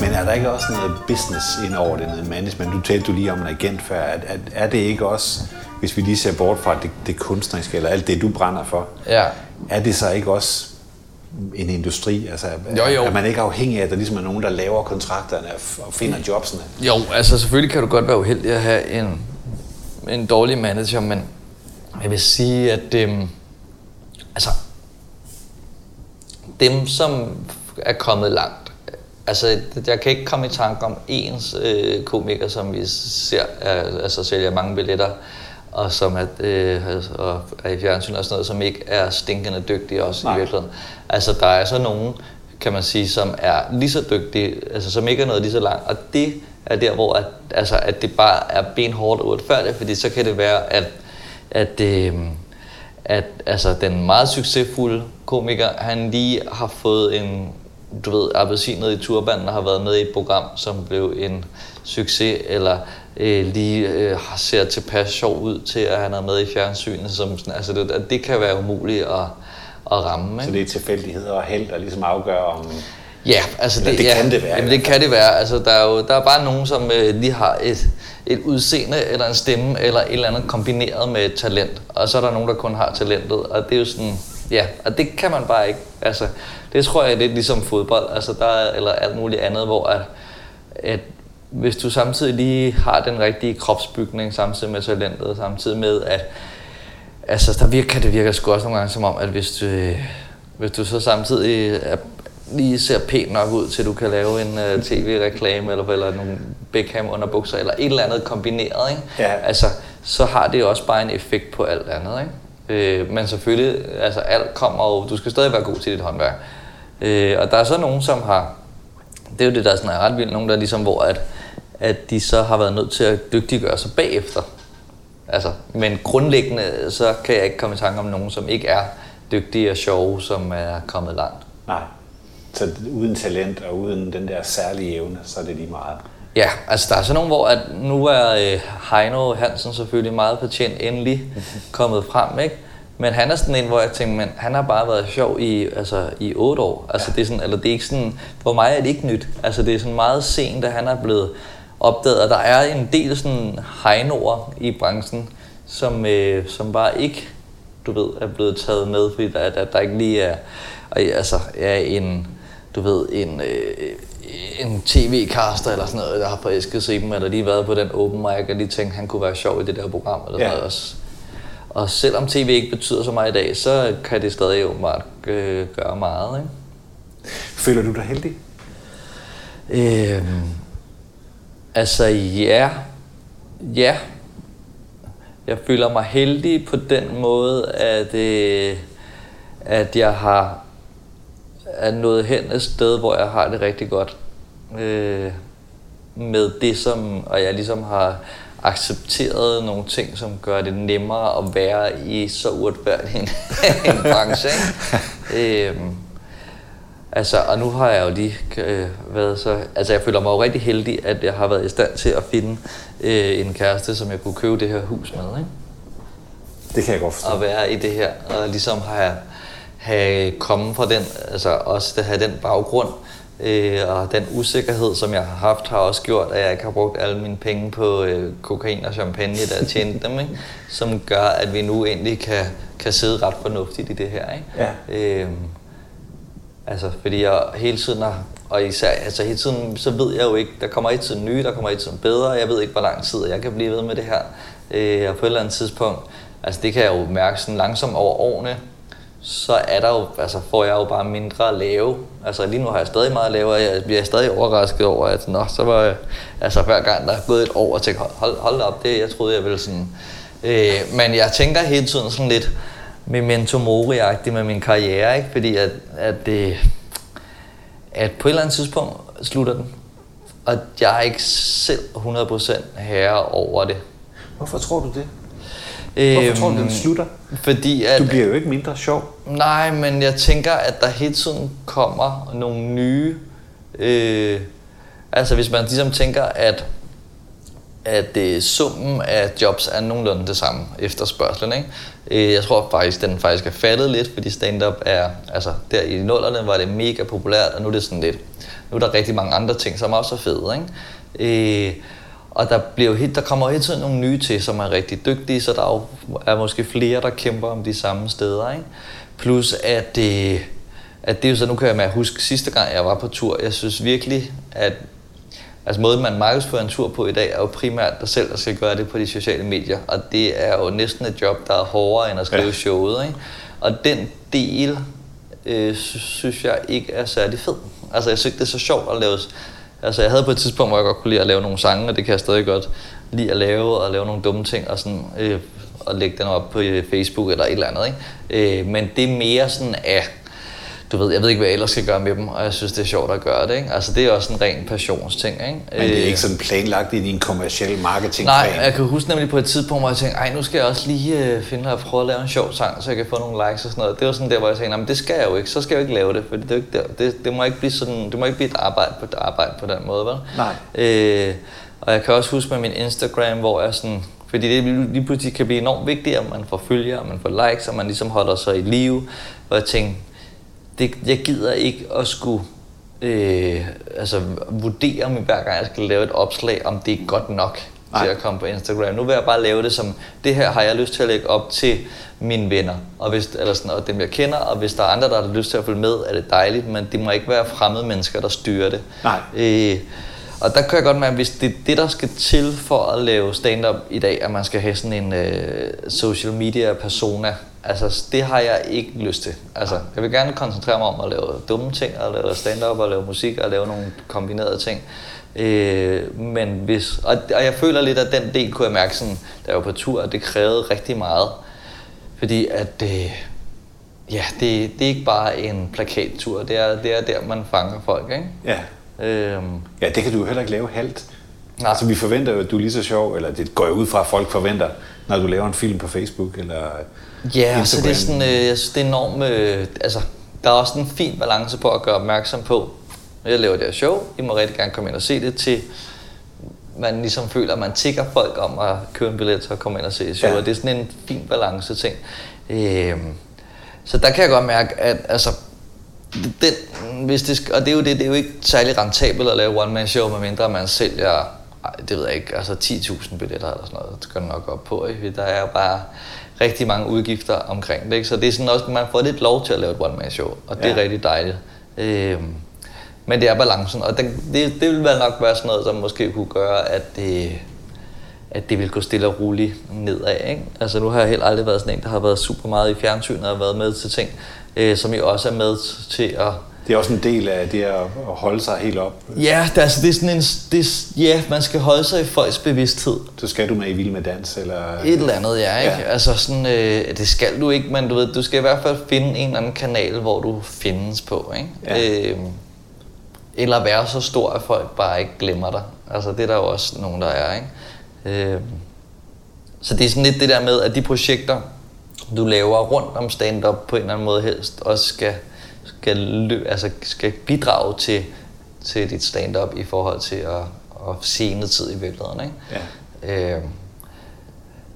Men er der ikke også noget business ind over det, noget management? Du talte du lige om en agent før. Er, er, er det ikke også, hvis vi lige ser bort fra det, det kunstneriske, eller alt det, du brænder for, Ja. er det så ikke også en industri? Altså, Jo, jo. Er man ikke afhængig af, at der ligesom er nogen, der laver kontrakterne og finder jobsene? Jo, altså selvfølgelig kan du godt være uheldig at have en, en dårlig manager, men jeg vil sige, at øhm, altså, dem, som er kommet langt, altså jeg kan ikke komme i tanke om ens øh, komiker, som vi ser, er, altså sælger mange billetter, og som er, øh, og er i fjernsyn og sådan noget, som ikke er stinkende dygtige også Nej. i virkeligheden. Altså der er så nogen, kan man sige, som er lige så dygtige, altså som ikke er noget lige så langt, og det er der, hvor at, altså, at det bare er benhårdt og uretfærdigt, fordi så kan det være, at, at, øh, at altså, den meget succesfulde komiker, han lige har fået en, du ved, appelsinet i turbanen og har været med i et program, som blev en succes, eller øh, lige øh, har- ser tilpas sjov ud til, at han er med i fjernsynet. Som sådan, altså det, det kan være umuligt at, at ramme. Så Ikke? det er tilfældigheder og held, der ligesom afgør, om... Ja, altså Eller det, det ja, kan det være Jamen, det kan det være. Altså, der er jo der er bare nogen, som øh, lige har et, et udseende, eller en stemme, eller et eller andet kombineret med et talent. Og så er der nogen, der kun har talentet. Og det er jo sådan, ja, og det kan man bare ikke. Altså, det tror jeg er lidt ligesom fodbold, altså der er, eller alt muligt andet, hvor at, at hvis du samtidig lige har den rigtige kropsbygning, samtidig med talentet, samtidig med at Altså, der virker, kan det virker sgu også nogle gange som om, at hvis du, øh, hvis du så samtidig er, lige ser pænt nok ud, til du kan lave en uh, tv-reklame, eller, eller nogle Beckham underbukser, eller et eller andet kombineret, ikke? Ja. Altså, så har det også bare en effekt på alt andet, ikke? Øh, men selvfølgelig, altså alt kommer jo, du skal stadig være god til dit håndværk. Øh, og der er så nogen, som har, det er jo det, der sådan er ret vildt, nogen der er ligesom, hvor at, at de så har været nødt til at dygtiggøre sig bagefter. Altså, men grundlæggende, så kan jeg ikke komme i tanke om nogen, som ikke er dygtige og sjove, som er kommet langt. Nej. Så uden talent og uden den der særlige evne, så er det lige meget. Ja, altså der er sådan nogle, hvor at nu er øh, Heino Hansen selvfølgelig meget patient endelig [LAUGHS] kommet frem, ikke? Men han er sådan en, hvor jeg tænker, men han har bare været sjov i, altså, i otte år. Altså, det er sådan, eller det er ikke sådan, for mig er det ikke nyt. Altså det er sådan meget sent, at han er blevet opdaget, og der er en del sådan Heinoer i branchen, som, øh, som bare ikke, du ved, er blevet taget med, fordi der, der, der ikke lige er, altså, er en, du ved, en, øh, en tv-caster eller sådan noget, der har forelsket sig i dem, eller lige været på den open mic, og lige tænkt, han kunne være sjov i det der program, eller ja. noget også. Og selvom tv ikke betyder så meget i dag, så kan det stadig åbenbart øh, gøre meget, ikke? Føler du dig heldig? Øhm, altså ja, ja. Jeg føler mig heldig på den måde, at, øh, at jeg har er nået hen et sted, hvor jeg har det rigtig godt øh, med det, som, og jeg ligesom har accepteret nogle ting, som gør det nemmere at være i så uretfærdig en, [LAUGHS] en branche. Ikke? [LAUGHS] Øhm, Altså, og nu har jeg jo lige øh, været så... Altså, jeg føler mig jo rigtig heldig, at jeg har været i stand til at finde øh, en kæreste, som jeg kunne købe det her hus med, ikke? Det kan jeg godt forstå. Og være i det her, og ligesom have, have kommet fra den, altså også at have den baggrund, øh, og den usikkerhed, som jeg har haft, har også gjort, at jeg ikke har brugt alle mine penge på øh, kokain og champagne, der jeg tjente dem, ikke? som gør, at vi nu endelig kan, kan sidde ret fornuftigt i det her. Ikke? Ja. Øh, altså, fordi jeg hele tiden har, og især, altså hele tiden, så ved jeg jo ikke, der kommer hele tiden nye, der kommer hele tiden bedre, jeg ved ikke, hvor lang tid jeg kan blive ved med det her. Øh, og på et eller andet tidspunkt, altså det kan jeg jo mærke sådan langsomt over årene, så er der jo, altså får jeg jo bare mindre at lave. Altså lige nu har jeg stadig meget at lave, og jeg bliver stadig overrasket over, at nå, så var jeg, altså hver gang der er gået et år, og tænker, hold, hold, hold op, det jeg troede jeg ville sådan. Øh, men jeg tænker hele tiden sådan lidt memento mori med min karriere, ikke? fordi at, at, det, at på et eller andet tidspunkt slutter den. Og jeg er ikke selv 100% herre over det. Hvorfor tror du det? Hvorfor tror du, den slutter? Fordi at, Du bliver jo ikke mindre sjov. Nej, men jeg tænker, at der hele tiden kommer nogle nye... Øh, altså hvis man ligesom tænker, at at øh, summen af jobs er nogenlunde det samme efterspørgselen. Ikke? Øh, jeg tror faktisk, den faktisk er faldet lidt, fordi stand-up er, altså der i nullerne var det mega populært, og nu er det sådan lidt, nu er der rigtig mange andre ting, som også er fede. Ikke? Øh, og der, bliver jo helt, der kommer hele tiden nogle nye til, som er rigtig dygtige, så der er, jo, er måske flere, der kæmper om de samme steder. Ikke? Plus at, det, at det er jo så, nu kan jeg huske sidste gang, jeg var på tur, jeg synes virkelig, at Altså måden, man markedsfører en tur på i dag, er jo primært dig selv, der skal gøre det på de sociale medier. Og det er jo næsten et job, der er hårdere end at skrive ja. showet. Ikke? Og den del, øh, synes jeg ikke er særlig fed. Altså jeg synes det er så sjovt at lave... Altså jeg havde på et tidspunkt, hvor jeg godt kunne lide at lave nogle sange, og det kan jeg stadig godt lide at lave, og lave nogle dumme ting, og sådan... Øh, og lægge den op på øh, Facebook eller et eller andet. Ikke? Øh, men det er mere sådan af du ved, jeg ved ikke, hvad jeg ellers skal gøre med dem, og jeg synes, det er sjovt at gøre det. Ikke? Altså, det er også en ren passionsting. Ikke? Men det er ikke øh, sådan planlagt i din kommercielle marketing Nej, jeg kan huske nemlig på et tidspunkt, hvor jeg tænkte, ej, nu skal jeg også lige øh, finde og prøve at lave en sjov sang, så jeg kan få nogle likes og sådan noget. Det var sådan der, hvor jeg tænkte, men det skal jeg jo ikke, så skal jeg jo ikke lave det, for det, er ikke der. det, det, må ikke blive sådan, det må ikke blive et arbejde på, et arbejde på den måde, vel? Nej. Øh, og jeg kan også huske med min Instagram, hvor jeg sådan, fordi det lige pludselig kan blive enormt vigtigt, at man får følgere, man får likes, og man ligesom holder sig i live. Hvor jeg tænkte, det, jeg gider ikke at skulle øh, altså, vurdere mig hver gang jeg skal lave et opslag, om det er godt nok Nej. til at komme på Instagram. Nu vil jeg bare lave det som, det her har jeg lyst til at lægge op til mine venner, og, hvis, eller sådan, og dem jeg kender, og hvis der er andre, der har lyst til at følge med, er det dejligt, men det må ikke være fremmede mennesker, der styrer det. Nej. Øh, og der kan jeg godt mærke, at hvis det er det, der skal til for at lave stand-up i dag, at man skal have sådan en øh, social media persona, altså det har jeg ikke lyst til. Altså, jeg vil gerne koncentrere mig om at lave dumme ting, og lave stand-up, og lave musik, og lave nogle kombinerede ting. Øh, men hvis, og, og jeg føler lidt, at den del kunne jeg mærke, sådan, da jeg var på tur, at det krævede rigtig meget. Fordi at det, ja, det, det er ikke bare en plakattur, det er, det er der, man fanger folk, ikke? Ja. Øhm, ja, det kan du jo heller ikke lave halvt. Nej. Altså, vi forventer jo, at du er lige så sjov, eller det går jo ud fra, at folk forventer, når du laver en film på Facebook, eller Ja, Instagram. så det er sådan, øh, jeg synes, det er enormt, øh, altså, der er også en fin balance på at gøre opmærksom på, jeg laver det her show, I må rigtig gerne komme ind og se det, til man ligesom føler, at man tigger folk om at købe en billet at komme ind og se et show, ja. og det er sådan en fin balance ting. Øh, så der kan jeg godt mærke, at altså, den, hvis det, og det er jo det, det er jo ikke særlig rentabelt at lave one man show, medmindre man sælger, det ved jeg ikke, altså 10.000 billetter eller sådan noget, det skal nok op på, ikke? Der er jo bare rigtig mange udgifter omkring det, ikke? så det er sådan også, man får lidt lov til at lave et one man show, og det ja. er rigtig dejligt. Øhm, men det er balancen, og den, det, det vil nok være sådan noget, som måske kunne gøre, at det, at det vil gå stille og roligt nedad. Ikke? Altså nu har jeg helt aldrig været sådan en, der har været super meget i fjernsynet og været med til ting, øh, som I også er med til at... Det er også en del af det at holde sig helt op. Ja, det er, altså, det er sådan en... Det, ja, man skal holde sig i folks bevidsthed. Så skal du med i Vild med Dans, eller... Et eller andet, ja. Ikke? Ja. Altså sådan, øh, det skal du ikke, men du, ved, du skal i hvert fald finde en eller anden kanal, hvor du findes på. Ikke? Ja. Øh, eller være så stor, at folk bare ikke glemmer dig. Altså det er der jo også nogen, der er. Ikke? Øh, så det er sådan lidt det der med, at de projekter, du laver rundt om stand-up på en eller anden måde helst, også skal, skal, altså skal bidrage til, til dit stand-up i forhold til at, at sene tid i virkeligheden. Ikke? Ja. Øh,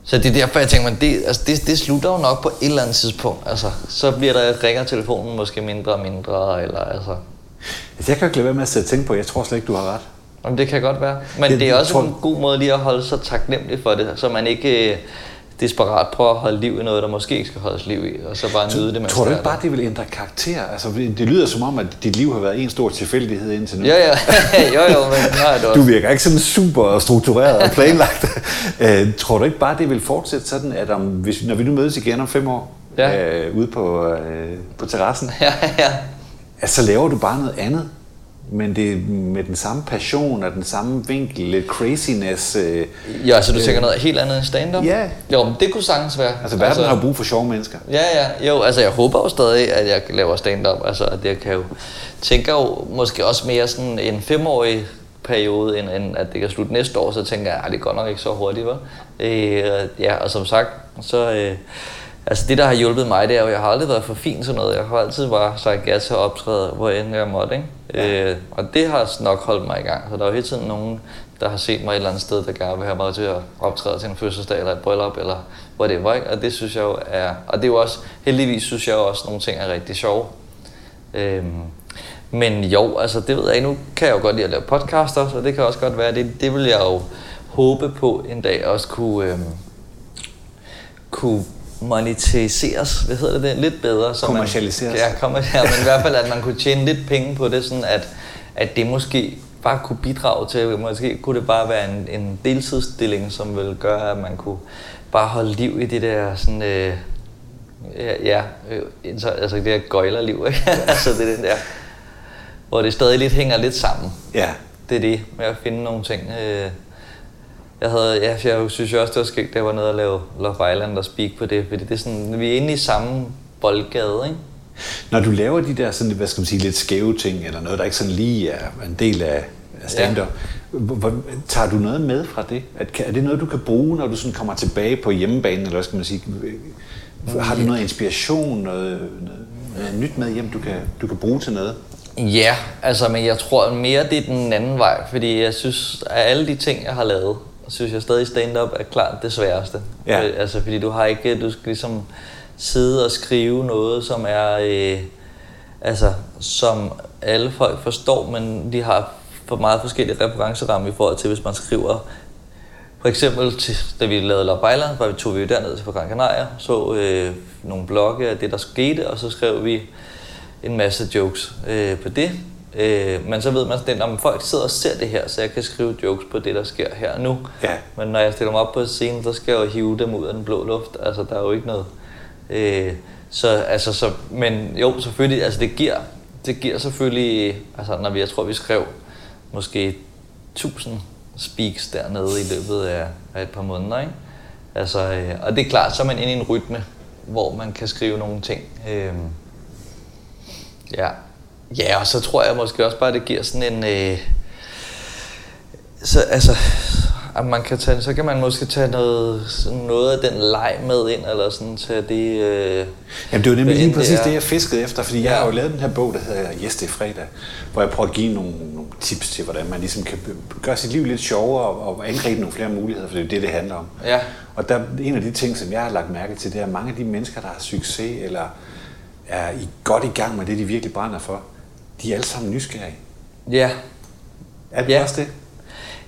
Så det er derfor, jeg tænker, men det, altså det, det slutter jo nok på et eller andet tidspunkt. Altså, så bliver der, ringer telefonen måske mindre og mindre, eller altså... Altså, jeg kan ikke lade være med at sætte tænke på, jeg tror slet ikke, du har ret. Jamen, det kan godt være. Men Det- det er også tror- en god måde lige at holde sig taknemmelig for det, så man ikke øh, desperat prøver at holde liv i noget, der måske ikke skal holdes liv i, og så bare nyde det, mens Tror du ikke bare, det vil ændre karakter? Altså, det lyder som om, at dit liv har været en stor tilfældighed indtil nu. Ja, ja. [LAUGHS] jo, jo, men nej, det Du virker ikke sådan super struktureret og planlagt. [LAUGHS] øh, tror du ikke bare, det vil fortsætte sådan, at om, hvis, når vi nu mødes igen om fem år, Ja. øh, ude på, øh, på terrassen, [LAUGHS] Ja, ja. at så laver du bare noget andet, men det er med den samme passion og den samme vinkel, lidt craziness. Øh, Ja, så du tænker noget helt andet end stand-up? Ja. Jo, men det kunne sagtens være. altså, verden har jo brug for sjove mennesker. Ja, ja. Jo, altså jeg håber jo stadig, at jeg laver stand-up. Altså, at jeg kan jo... Tænker jo måske også mere sådan en femårig periode, end, end at det kan slutte næste år, så tænker jeg, at det går nok ikke så hurtigt, hva'? Øh, ja, og som sagt, så... Øh, altså det, der har hjulpet mig, det er jo, at jeg har aldrig været for fin til noget. Jeg har altid bare sagt ja til at optræde, hvor end jeg måtte, ikke? Ja. Øh, og det har nok holdt mig i gang. Så der er jo hele tiden nogen, der har set mig et eller andet sted, der gerne vil have mig til at optræde til en fødselsdag eller et bryllup eller whatever, ikke? Og det synes jeg jo er... Og det er jo også... Heldigvis synes jeg jo også, at nogle ting er rigtig sjove. Øhm, men jo, altså det ved jeg. Nu kan jeg jo godt lide at lave podcaster, så det kan også godt være, det, det vil jeg jo håbe på en dag også kunne, øhm, kunne monetiseres, hvad hedder det, lidt bedre. Så Kommercialiseres. Man, ja, kommercialiseres, men i hvert fald, at man kunne tjene lidt penge på det, sådan at, at det måske bare kunne bidrage til, måske kunne det bare være en, en deltidsstilling, som ville gøre, at man kunne bare holde liv i det der sådan, øh, ja, ja øh, så- altså det der gøjlerliv, ikke? [LAUGHS] altså det er den der, hvor det stadig lidt hænger lidt sammen. Ja. Det er det, med at finde nogle ting. Øh, jeg havde, ja, jeg synes jo også, det var skægt, da jeg var nede og lave Love Island og speak på det, fordi det er sådan, vi er inde i samme boldgade, ikke? Når du laver de der sådan, hvad skal man sige, lidt skæve ting, eller noget, der ikke sådan lige er en del af, stand-up, hvor, hvor, tager du noget med fra det? At, er det noget, du kan bruge, når du sådan kommer tilbage på hjemmebanen, eller hvad skal man sige? Har du noget inspiration, noget, noget, noget nyt med hjem, du kan, du kan bruge til noget? Ja, altså, men jeg tror mere, det er den anden vej, fordi jeg synes, af alle de ting, jeg har lavet, synes jeg stadig stand-up er klart det sværeste. Ja. Øh, Altså, fordi du har ikke, du skal ligesom sidde og skrive noget, som er, øh, altså, som alle folk forstår, men de har for meget forskellige referenceramme i forhold til, hvis man skriver for eksempel, til, da vi lavede Love Island, var vi, tog vi derned til Gran Canaria, så øh, nogle blogge af det, der skete, og så skrev vi en masse jokes øh, på det. Øh, men så ved man sådan, om folk sidder og ser det her, så jeg kan skrive jokes på det, der sker her og nu. Ja. Men når jeg stiller mig op på scenen, så skal jeg jo hive dem ud af den blå luft. Altså, der er jo ikke noget. Øh, så, altså, så, men jo, selvfølgelig, altså det giver, det giver selvfølgelig, altså når vi, jeg tror, vi skrev måske 1000 speaks dernede i løbet af, af et par måneder, ikke? Altså, øh, og det er klart, så er man inde i en rytme, hvor man kan skrive nogle ting. Øh, ja. Ja, og så tror jeg måske også bare, det giver sådan en... Øh, så, altså, at man kan tage, så kan man måske tage noget, sådan noget af den leg med ind, eller sådan tage det... Øh, Jamen det var nemlig lige præcis det, jeg fiskede efter, fordi jeg Ja. har jo lavet den her bog, der hedder Yes, det er fredag, hvor jeg prøver at give nogle, nogle tips til, hvordan man ligesom kan gøre sit liv lidt sjovere og, og angribe nogle flere muligheder, for det er jo det, det handler om. Ja. Og der, en af de ting, som jeg har lagt mærke til, det er, at mange af de mennesker, der har succes, eller er i, godt i gang med det, de virkelig brænder for, de er alle sammen nysgerrige. Ja, Er det Ja. også det?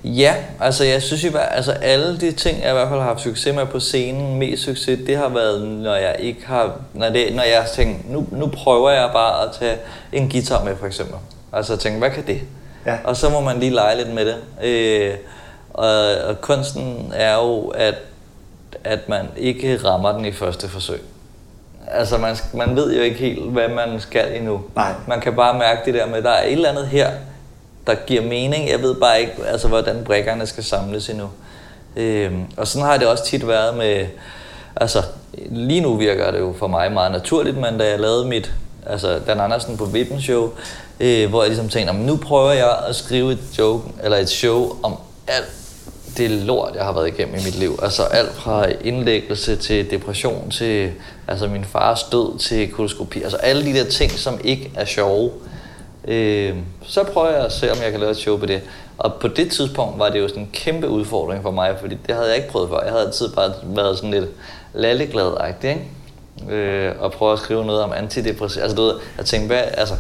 Ja, altså jeg synes jo, at altså alle de ting, jeg i hvert fald har haft succes med på scenen, mest succes, det har været, når jeg ikke har, når, det, når jeg tænker, nu, nu prøver jeg bare at tage en guitar med for eksempel. Altså at tænke, hvad kan det? Ja. Og så må man lige lege lidt med det. Øh, og, og kunsten er jo, at, at man ikke rammer den i første forsøg. Altså man, man ved jo ikke helt, hvad man skal endnu. Nej. Man kan bare mærke det der med, at der er et eller andet her, der giver mening. Jeg ved bare ikke, altså, hvordan brækkerne skal samles endnu. Øhm, og sådan har det også tit været med... Altså, lige nu virker det jo for mig meget naturligt, men da jeg lavede mit altså Dan Andersen på Vippen Show, øh, hvor jeg ligesom tænkte, "Nå, men nu prøver jeg at skrive et joke, eller et show om alt det lort, jeg har været igennem i mit liv. Altså alt fra indlæggelse til depression, til altså min fars død, til koloskopi. Altså alle de der ting, som ikke er sjove. Øh, så prøver jeg at se, om jeg kan lave et show på det. Og på det tidspunkt var det jo sådan en kæmpe udfordring for mig, fordi det havde jeg ikke prøvet før. Jeg havde altid bare været sådan lidt lalleglad-agtig, ikke? Øh, og prøve at skrive noget om antidepressiv. Altså du ved, jeg tænkte, hvad, altså,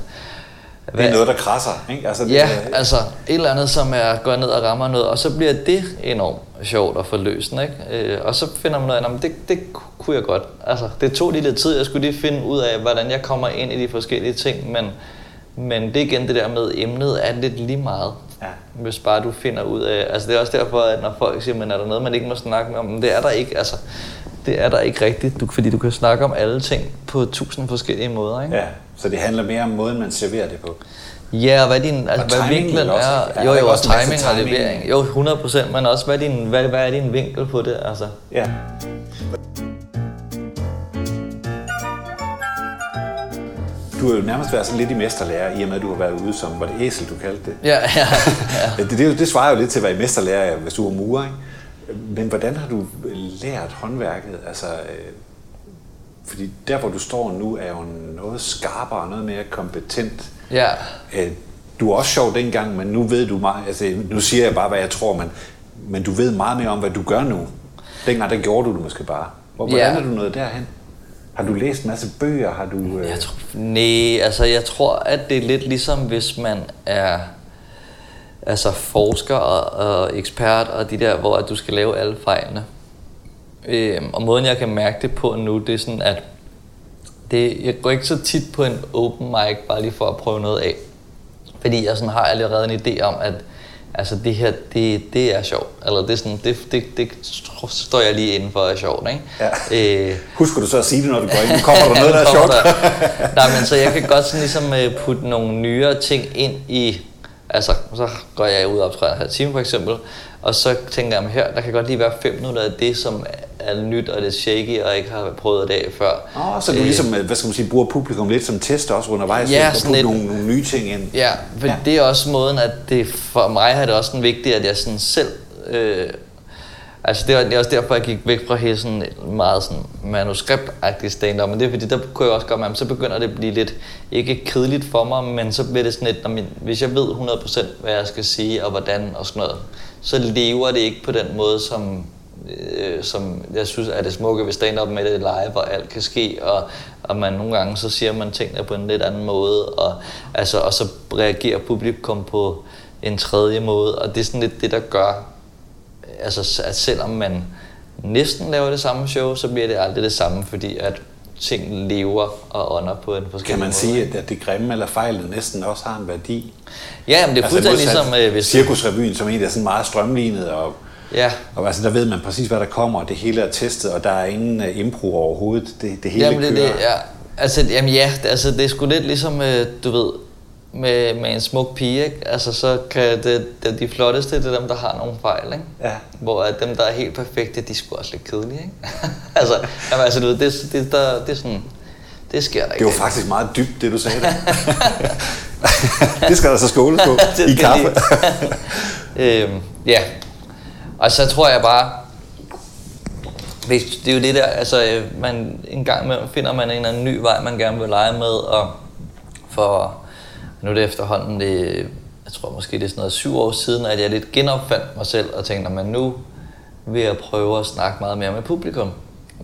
det er noget, der krasser, ikke? Altså, det, ja, er, altså et eller andet, som er går ned og rammer noget, og så bliver det enormt sjovt at få løst, ikke? Øh, og så finder man noget andet, det, det kunne jeg godt. Altså, det tog lige lidt tid, jeg skulle lige finde ud af, hvordan jeg kommer ind i de forskellige ting, men, men det igen det der med emnet er lidt lige meget. Ja. Hvis bare du finder ud af, altså det er også derfor, at når folk siger, men er der noget, man ikke må snakke med om, men det er der ikke, altså det er der ikke rigtigt, du, fordi du kan snakke om alle ting på tusind forskellige måder, ikke? Ja, så det handler mere om måden, man serverer det på. Ja, og hvad din, altså, og hvad vinklen også, er. Jo, jo, også timing, og levering. Jo, 100 procent, men også hvad, din, hvad, hvad er din vinkel på det, altså. Ja. Du har jo nærmest været sådan lidt i mesterlærer, i og med at du har været ude som, var det æsel, du kaldte det? Ja, ja. ja. [LAUGHS] det, det, det svarer jo lidt til at være i mesterlærer, hvis du var murer, ikke? Men hvordan har du lært håndværket? Altså, øh, fordi der, hvor du står nu, er jo noget skarpere, noget mere kompetent. Ja. Øh, du er også sjov dengang, men nu ved du meget, altså nu siger jeg bare, hvad jeg tror, men, men du ved meget mere om, hvad du gør nu. Dengang, der gjorde du det måske bare. Hvordan ja. er du nået derhen? Har du læst en masse bøger? Har du, øh... jeg tror, nej, altså jeg tror, at det er lidt ligesom, hvis man er altså forsker og, og ekspert og de der, hvor at du skal lave alle fejlene. Øhm, og måden jeg kan mærke det på nu, det er sådan, at det, jeg går ikke så tit på en open mic, bare lige for at prøve noget af. Fordi jeg sådan har allerede en idé om, at altså det her, det, det er sjovt. Eller det, er sådan, det, det, det står jeg lige inden for er sjovt. Ikke? Ja. Øh, Husker du så at sige det, når du går ind? Nu kommer der noget, der er [LAUGHS] sjovt. Nej, men så jeg kan godt sådan ligesom øh, putte nogle nyere ting ind i Altså, så går jeg ud og optræder en halv time for eksempel, og så tænker jeg, her, der kan godt lige være fem minutter af det, som er nyt og lidt shaky, og ikke har prøvet det af før. Oh, så du ligesom, hvad skal man sige, bruger publikum lidt som test også undervejs, ja, og putter nogle, nogle nye ting ind. Ja, for ja. det er også måden, at det for mig er det også en vigtigt, at jeg sådan selv øh, Altså det, var, det er også derfor, jeg gik væk fra hele sådan meget sådan manuskriptagtig stand-up, men det er fordi, der kunne jeg også godt mærke, så begynder det at blive lidt, ikke kedeligt for mig, men så bliver det sådan lidt, når hvis jeg ved 100% hvad jeg skal sige og hvordan og sådan noget, så lever det ikke på den måde, som, øh, som jeg synes er det smukke ved stand-up med det live, hvor alt kan ske, og, og man nogle gange så siger man tingene på en lidt anden måde, og, altså, og så reagerer publikum på en tredje måde, og det er sådan lidt det, der gør, altså, at selvom man næsten laver det samme show, så bliver det aldrig det samme, fordi at ting lever og ånder på en forskellig Kan man måde. sige, at det grimme eller fejlet næsten også har en værdi? Ja, men det er altså, fuldstændig ligesom... Øh, hvis Cirkusrevyen, som egentlig er sådan meget strømlignet, og, ja. og altså, der ved man præcis, hvad der kommer, og det hele er testet, og der er ingen uh, impro overhovedet. Det, det hele jamen, det, kører. Det, ja. Altså, jamen ja, altså, det er sgu lidt ligesom, øh, du ved, med, med en smuk pige, ikke? Altså, så kan det, det, de flotteste, det er dem, der har nogle fejl, ikke? Ja. Hvor at dem, der er helt perfekte, de er sgu også lidt kedelige, ikke? [LAUGHS] altså, jamen, altså, du ved, det, det, der, det er sådan, det sker der ikke. Det var faktisk meget dybt, det du sagde der. [LAUGHS] det skal der så skåle på [LAUGHS] i kaffe. øhm, ja, og så tror jeg bare, det er jo det der, altså man, en gang med, finder man en eller anden ny vej, man gerne vil lege med, og for nu er det efterhånden, det, jeg tror måske det er sådan noget syv år siden, at jeg lidt genopfandt mig selv og tænkte, at nu vil jeg prøve at snakke meget mere med publikum.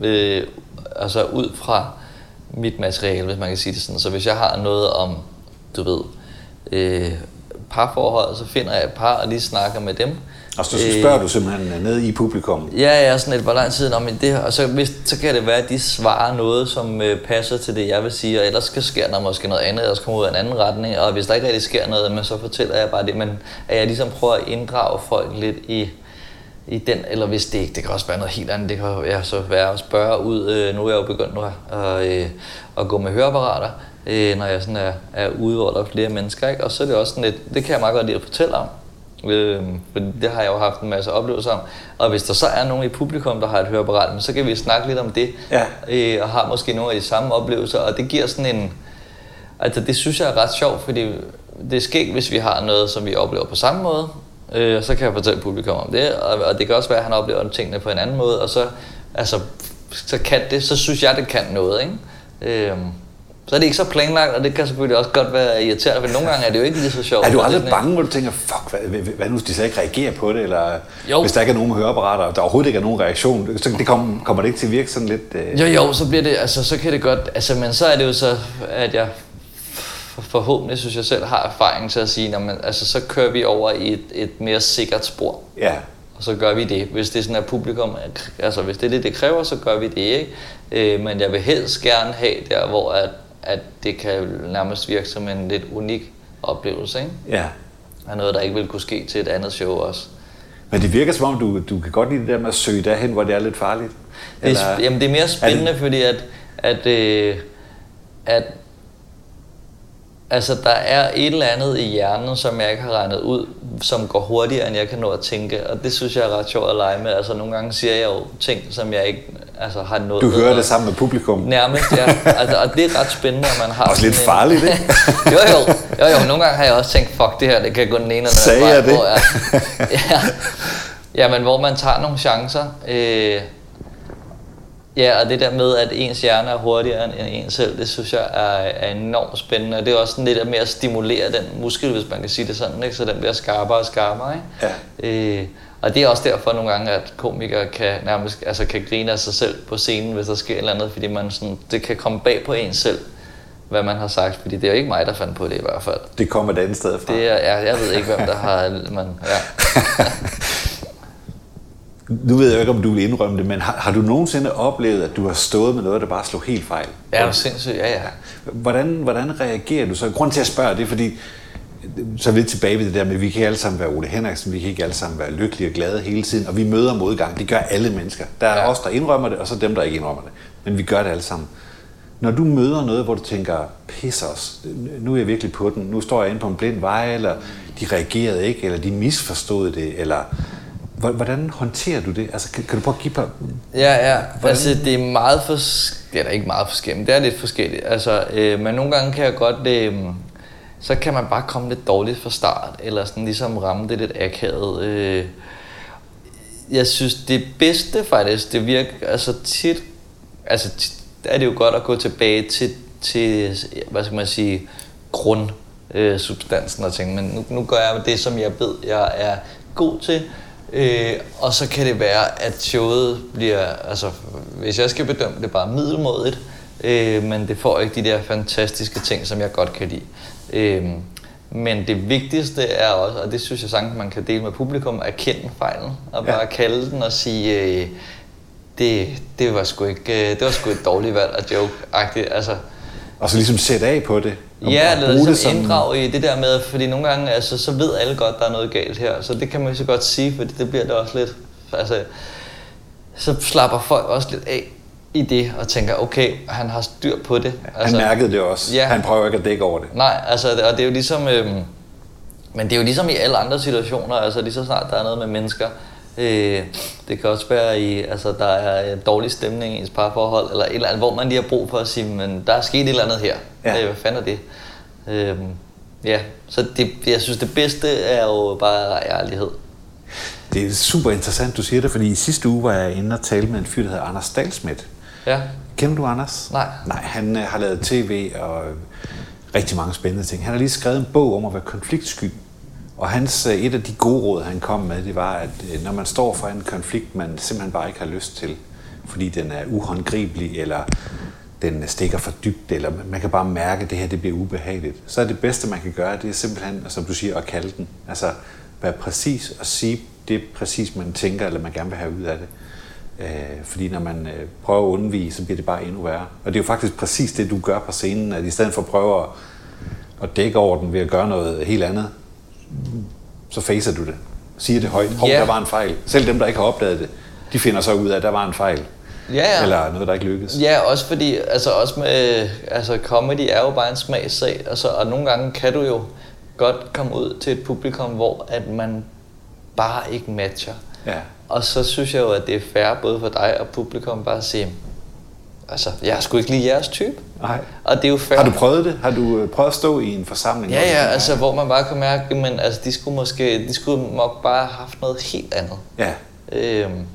Øh, altså ud fra mit materiale, hvis man kan sige det sådan. Så hvis jeg har noget om, du ved, øh, parforhold, så finder jeg et par og lige snakker med dem. Og så spørger øh, du simpelthen øh, ned i publikum? Ja, ja, sådan et, hvor lang tid om det og så, hvis, så kan det være, at de svarer noget, som øh, passer til det, jeg vil sige, og ellers skal sker der måske noget andet, ellers kommer ud af en anden retning, og hvis der ikke rigtig sker noget, men så fortæller jeg bare det, men at jeg ligesom prøver at inddrage folk lidt i, i den, eller hvis det ikke, det kan også være noget helt andet, det kan ja, så være at spørge ud, øh, nu er jeg jo begyndt nu at, øh, at gå med høreapparater, øh, når jeg sådan er, er ude, hvor der er flere mennesker, ikke? og så er det også sådan lidt, det kan jeg meget godt lide at fortælle om, Øh, for det har jeg jo haft en masse oplevelser om. Og hvis der så er nogen i publikum, der har et høreapparat, så kan vi snakke lidt om det. Ja. Øh, og har måske nogle af de samme oplevelser. Og det giver sådan en... Altså det synes jeg er ret sjovt, fordi det sker ikke, hvis vi har noget, som vi oplever på samme måde. Øh, så kan jeg fortælle publikum om det. Og, og det kan også være, at han oplever tingene på en anden måde. Og så, altså, så kan det, så synes jeg, det kan noget. Ikke? Øh, så er det ikke så planlagt, og det kan selvfølgelig også godt være irriterende, for nogle gange er det jo ikke lige så sjovt. Er du aldrig bange, hvor du tænker, fuck, hvad, hvad, hvad nu, hvis de slet ikke reagerer på det, eller Jo. hvis der ikke er nogen høreapparater, og der overhovedet ikke er nogen reaktion, så det kom, kommer det ikke til at virke sådan lidt... Øh... Jo, jo, så bliver det, altså så kan det godt, altså men så er det jo så, at jeg forhåbentlig synes jeg selv har erfaring til at sige, når man, altså så kører vi over i et, et mere sikkert spor. Ja, Og så gør vi det. Hvis det er sådan, at publikum, altså hvis det er det, det kræver, så gør vi det, ikke? Øh, men jeg vil helst gerne have der, hvor at, at det kan nærmest virke som en lidt unik oplevelse, ikke? ja. Og noget, der ikke vil kunne ske til et andet show også. Men det virker som om, du, du kan godt lide det der med at søge derhen, hvor det er lidt farligt. Det er, jamen, det er mere spændende, Er fordi at, at, øh, at altså, der er et eller andet i hjernen, som jeg ikke har regnet ud, som går hurtigere, end jeg kan nå at tænke. Og det synes jeg er ret sjovt at lege med. Altså, nogle gange siger jeg jo ting, som jeg ikke altså, har nået. Du hører det sammen med publikum. Nærmest, ja. [LAUGHS] Altså, og det er ret spændende, at man har... Også lidt farligt, ikke? [LAUGHS] jo, jo, jo, jo. Nogle gange har jeg også tænkt, fuck det her, det kan gå den ene eller den Sagde anden jeg det? Hvor jeg, [LAUGHS] ja, ja, men hvor man tager nogle chancer. Øh, ja, og det der med, at ens hjerne er hurtigere end en selv, det synes jeg er, er enormt spændende. Og det er også sådan lidt med at stimulere den muskel, hvis man kan sige det sådan, ikke? så den bliver skarpere og skarpere. Ikke? Ja. Øh, og det er også derfor nogle gange, at komikere kan nærmest altså kan grine af sig selv på scenen, hvis der sker et eller andet, fordi man sådan, det kan komme bag på en selv, hvad man har sagt, fordi det er jo ikke mig, der fandt på det i hvert fald. Det kommer et andet sted fra. Det er, ja, jeg ved ikke, hvem der har... Man, ja. [LAUGHS] Nu ved jeg ikke, om du vil indrømme det, men har, har du nogensinde oplevet, at du har stået med noget, der bare slog helt fejl? Ja, det er sindssygt, ja, ja. Hvordan, hvordan reagerer du så? Grunden til at spørge, det er fordi, så er vi tilbage ved det der med, at vi kan ikke alle sammen være Ole Henriksen, vi kan ikke alle sammen være lykkelige og glade hele tiden, og vi møder modgang. Det gør alle mennesker. Der er Ja. os, der indrømmer det, og så dem, der ikke indrømmer det. Men vi gør det alle sammen. Når du møder noget, hvor du tænker, pis os, nu er jeg virkelig på den, nu står jeg inde på en blind vej, eller de reagerede ikke, eller de misforstod det, eller hvor- hvordan håndterer du det? Altså, kan, kan du prøve at give på... Ja, ja. Altså, det er meget for... Det er da ikke meget forskelligt, men det er lidt forskelligt. Altså, øh, men nogle gange kan jeg godt... Øh, så kan man bare komme lidt dårligt fra start, eller sådan ligesom ramme det lidt akavet. Øh, jeg synes, det bedste faktisk, det virker... Altså tit... Altså tit er det jo godt at gå tilbage til, til hvad skal man sige, grund øh, substansen og tænke, men nu, nu gør jeg det, som jeg ved, jeg er god til, øh, og så kan det være, at showet bliver, altså hvis jeg skal bedømme det, bare middelmådigt, øh, men det får ikke de der fantastiske ting, som jeg godt kan lide. Øh, men det vigtigste er også, og det synes jeg sagtens, man kan dele med publikum, at kende fejlen, og bare Ja. kalde den og sige, øh, det, det, var sgu ikke, øh, det var sgu et dårligt valg at joke-agtigt. Altså, Og så ligesom sætte af på det. og- ja, og eller ligesom det som- inddrage i det der med, fordi nogle gange, altså, så ved alle godt, der er noget galt her. Så det kan man så godt sige, fordi det bliver det også lidt, altså, så slapper folk også lidt af i det, og tænker, okay, han har styr på det. Han mærkede det også. Ja. Han prøver ikke at dække over det. Nej, altså, og det er jo ligesom, øhm, men det er jo ligesom i alle andre situationer, altså lige så snart der er noget med mennesker. Øh, det kan også være i, altså der er en dårlig stemning i ens parforhold, eller et eller andet, hvor man lige har brug for at sige, men der er sket et eller andet her. Ja. Øh, hvad fanden er det? Øhm, ja, så det, jeg synes det bedste er jo bare ærlighed. Det er super interessant, du siger det, fordi i sidste uge var jeg inde og tale med en fyr, der hedder Anders Dalsmidt. Ja, Kender du Anders? Nej. Nej, han øh, har lavet tv og øh, rigtig mange spændende ting. Han har lige skrevet en bog om at være konfliktsky. Og hans, øh, et af de gode råd, han kom med, det var, at øh, når man står for en konflikt, man simpelthen bare ikke har lyst til, fordi den er uhåndgribelig, eller den stikker for dybt, eller man kan bare mærke, at det her det bliver ubehageligt, så er det bedste, man kan gøre, det er simpelthen, som du siger, at kalde den. Altså være præcis og sige det præcis, man tænker, eller man gerne vil have ud af det. Øh, fordi når man øh, prøver at undvige, så bliver det bare endnu værre. Og det er jo faktisk præcis det, du gør på scenen, at i stedet for at prøve at, at dække over den ved at gøre noget helt andet, så facer du det. Siger det højt. Hov, Ja. der var en fejl. Selv dem, der ikke har opdaget det, de finder så ud af, at der var en fejl. Ja, ja. Eller noget, der ikke lykkedes. Ja, også fordi, altså også med, altså comedy er jo bare en smagssag, altså, og nogle gange kan du jo godt komme ud til et publikum, hvor at man bare ikke matcher. Ja. Og så synes jeg jo, at det er fair både for dig og publikum bare at sige, altså, jeg er sgu ikke lige jeres type. Nej. Og det er jo fair. Har du prøvet det? Har du øh, prøvet at stå i en forsamling? Ja, ja, altså, hvor man bare kan mærke, men altså, de skulle måske, de skulle nok bare have haft noget helt andet. Ja, Øhm,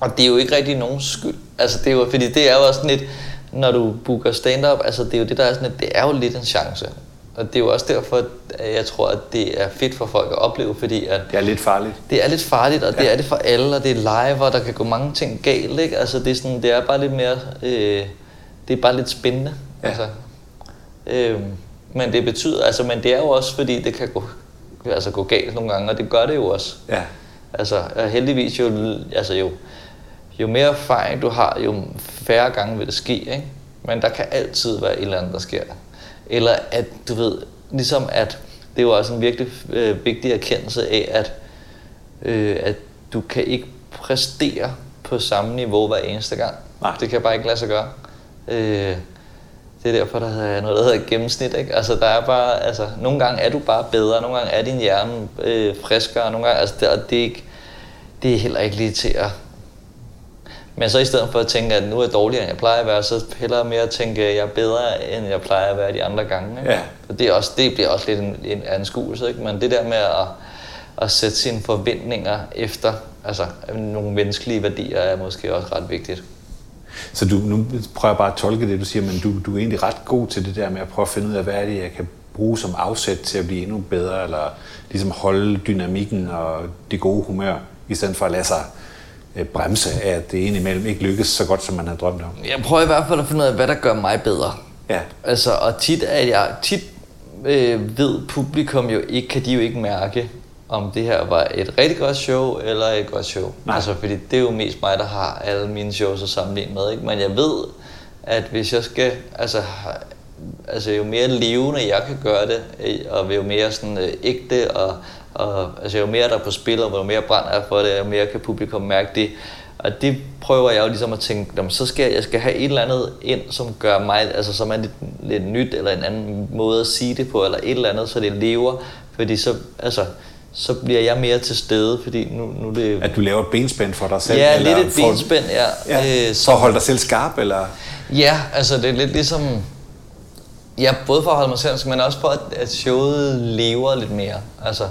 og det er jo ikke rigtig nogen skyld. Altså, det er jo, fordi det er jo også sådan lidt, når du booker stand-up, altså det er jo det, der er sådan, at det er jo lidt en chance. Og det er jo også derfor, at jeg tror, at det er fedt for folk at opleve, fordi at Det er lidt farligt. det er lidt farligt, og det Ja. er det for alle, og det er live, og der kan gå mange ting galt, ikke? Altså det er, sådan, det er bare lidt mere, øh, det er bare lidt spændende, Ja. altså. Øh, men det betyder, altså, men det er jo også, fordi det kan gå, altså, gå galt nogle gange, og det gør det jo også. Ja. Altså og heldigvis jo, altså jo, jo mere erfaring du har, jo færre gange vil det ske, ikke? Men der kan altid være et eller andet, der sker. Eller at, du ved, ligesom at, det er jo også en virkelig øh, vigtig erkendelse af, at, øh, at du kan ikke præstere på samme niveau hver eneste gang. Nej. Det kan bare ikke lade sig gøre. Øh, det er derfor, der er noget, der hedder gennemsnit. Ikke? Altså, der er bare, altså, nogle gange er du bare bedre, nogle gange er din hjerne øh, friskere, nogle gange, altså, det, det, er ikke, det er heller ikke lige til at... Men så i stedet for at tænke, at nu er jeg dårligere, end jeg plejer at være, så hellere mere at tænke, at jeg er bedre, end jeg plejer at være de andre gange. Ikke? Ja. For det, er også, det bliver også lidt en, en anskuelse, ikke? men det der med at, at sætte sine forventninger efter altså, nogle menneskelige værdier er måske også ret vigtigt. Så du, nu prøver jeg bare at tolke det, du siger, men du, du er egentlig ret god til det der med at prøve at finde ud af, hvad er det, jeg kan bruge som afsæt til at blive endnu bedre, eller ligesom holde dynamikken og det gode humør, i stedet for at lade sig bremse af, at det indimellem ikke lykkes så godt, som man havde drømt om. Jeg prøver i hvert fald at finde ud af, hvad der gør mig bedre. Ja. Altså, og tit, er jeg, tit øh, ved publikum jo ikke, kan de jo ikke mærke, om det her var et rigtig godt show eller et godt show. Nej. Altså, fordi det er jo mest mig, der har alle mine shows at sammenligne med. Ikke? Men jeg ved, at hvis jeg skal, altså, altså jo mere levende jeg kan gøre det, øh, og jo mere sådan øh, ægte, og, og altså jo mere der er på spil, og jo mere brænder jeg for det, jo mere kan publikum mærke det. Og det prøver jeg jo ligesom at tænke, "Nå, men så skal jeg, jeg skal have et eller andet ind, som gør mig, altså som er lidt, lidt nyt, eller en anden måde at sige det på, eller et eller andet, så det lever. Fordi så, altså, så bliver jeg mere til stede, fordi nu, nu det... At du laver et benspænd for dig selv? Ja, eller lidt et for- benspænd, ja. Ja, Øh, for at holde dig selv skarp, eller? Ja, altså det er lidt ligesom... Ja, både for at holde mig selv, men også for at, at showet lever lidt mere. Altså,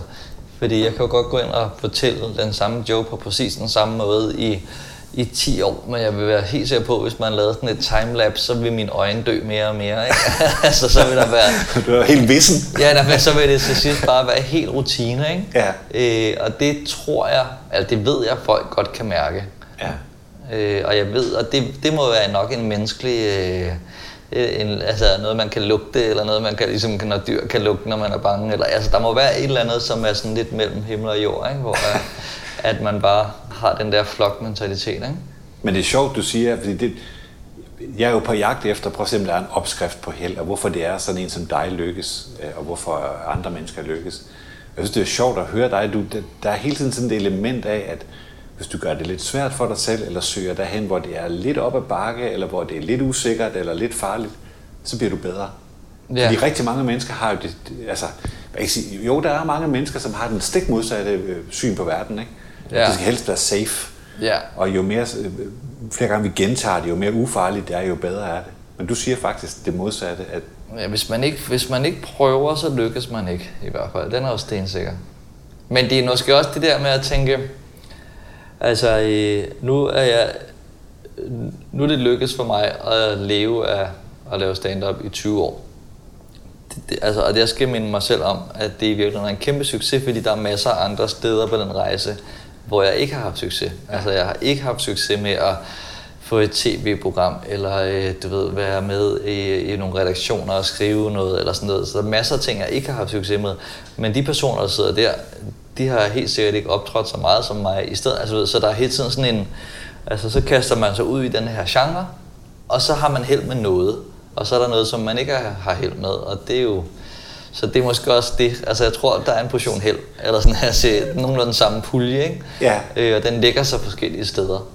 fordi jeg kan jo godt gå ind og fortælle den samme joke på præcis den samme måde i, i 10 år, men jeg vil være helt sikker på, at hvis man lavede sådan et timelapse, så vil mine øjne dø mere og mere. Ikke? [LAUGHS] altså, så vil der være... [LAUGHS] Du er helt vissen. Ja, der, så vil det til sidst bare være helt rutine, ikke? Ja. Øh, og det tror jeg, altså det ved jeg, folk godt kan mærke. Ja. Øh, og jeg ved, og det, det må være nok en menneskelig, øh, en, altså noget man kan lugte, eller noget man kan, ligesom når dyr kan lugte, når man er bange. Eller, altså der må være et eller andet, som er sådan lidt mellem himmel og jord, ikke? hvor at, [LAUGHS] at man bare har den der flokmentalitet. Ikke? Men det er sjovt, du siger, fordi det, jeg er jo på jagt efter, prøv at se, om der er en opskrift på held, og hvorfor det er sådan en som dig lykkes, øh, og hvorfor andre mennesker lykkes. Jeg synes, det er sjovt at høre dig. Du, der- der er hele tiden sådan et element af, at hvis du gør det lidt svært for dig selv, eller søger derhen, hvor det er lidt op ad bakke, eller hvor det er lidt usikkert, eller lidt farligt, så bliver du bedre. Ja. Fordi rigtig mange mennesker har jo det, altså, jeg sige, jo, der er mange mennesker, som har den stik modsatte øh, syn på verden, ikke? Ja. Det skal helst være safe. Ja. Og jo mere, øh, flere gange vi gentager det, jo mere ufarligt det er, jo bedre er det. Men du siger faktisk det modsatte, at Ja, hvis, man ikke, hvis man ikke prøver, så lykkes man ikke i hvert fald. Den er også stensikker. Men det er måske også det der med at tænke, altså øh, nu er jeg, nu er det lykkes for mig at leve af at lave stand-up i 20 år. Det, det, altså, og jeg skal minde mig selv om, at det i virkeligheden er en kæmpe succes, fordi der er masser af andre steder på den rejse, hvor jeg ikke har haft succes. Altså jeg har ikke haft succes med at få et tv-program, eller øh, du ved, være med i, i nogle redaktioner og skrive noget, eller sådan noget. Så der er masser af ting, jeg ikke har haft succes med. Men de personer, der sidder der, de har helt sikkert ikke optrådt så meget som mig i stedet. Altså, ved, så der er hele tiden sådan en... Altså, så kaster man sig ud i den her genre, og så har man held med noget. Og så er der noget, som man ikke har held med, og det er jo... Så det er måske også det, altså jeg tror, der er en portion held, eller sådan her, se nogenlunde den samme pulje, ikke? Ja. Øh, og den ligger så forskellige steder.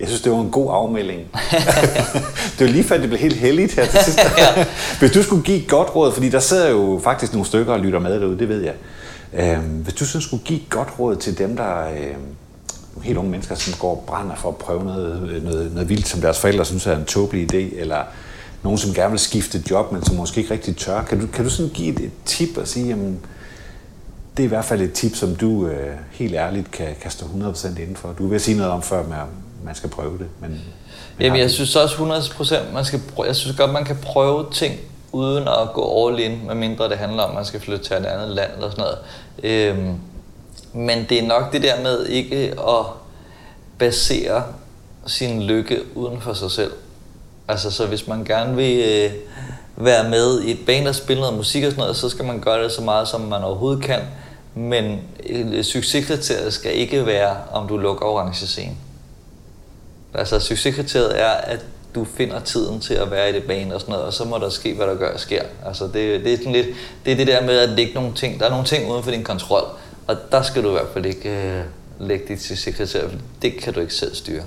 Jeg synes, det var en god afmelding. [LAUGHS] det var lige før, det blev helt heldigt her til sidst. [LAUGHS] Ja. Hvis du skulle give et godt råd, fordi der sidder jo faktisk nogle stykker og lytter med derude, det ved jeg. Øhm, hvis du sådan skulle give et godt råd til dem, der øhm, nogle helt unge mennesker, som går og brænder for at prøve noget, noget, noget vildt, som deres forældre synes er en tåbelig idé, eller nogen, som gerne vil skifte job, men som måske ikke rigtig tør. Kan du, kan du sådan give et, et tip og sige, jamen, det er i hvert fald et tip, som du øh, helt ærligt kan, kan stå 100% indenfor. Du vil sige noget om før med, man skal prøve det. Men, men Jamen, jeg synes også 100%, man skal prøve, jeg synes godt, man kan prøve ting uden at gå all in, medmindre det handler om, at man skal flytte til et andet land eller sådan noget. Øhm, men det er nok det der med ikke at basere sin lykke uden for sig selv. Altså, så hvis man gerne vil øh, være med i et band og spille noget musik og sådan noget, så skal man gøre det så meget, som man overhovedet kan. Men øh, succeskriteriet skal ikke være, om du lukker orange scene. Altså succeskriteriet er, at du finder tiden til at være i det bane og sådan noget, og så må der ske, hvad der gør sker. Altså det, det er sådan lidt, det er det der med, at er nogle ting, der er nogle ting uden for din kontrol, og der skal du i hvert fald ikke øh, lægge dit succeskriterie, for det kan du ikke selv styre.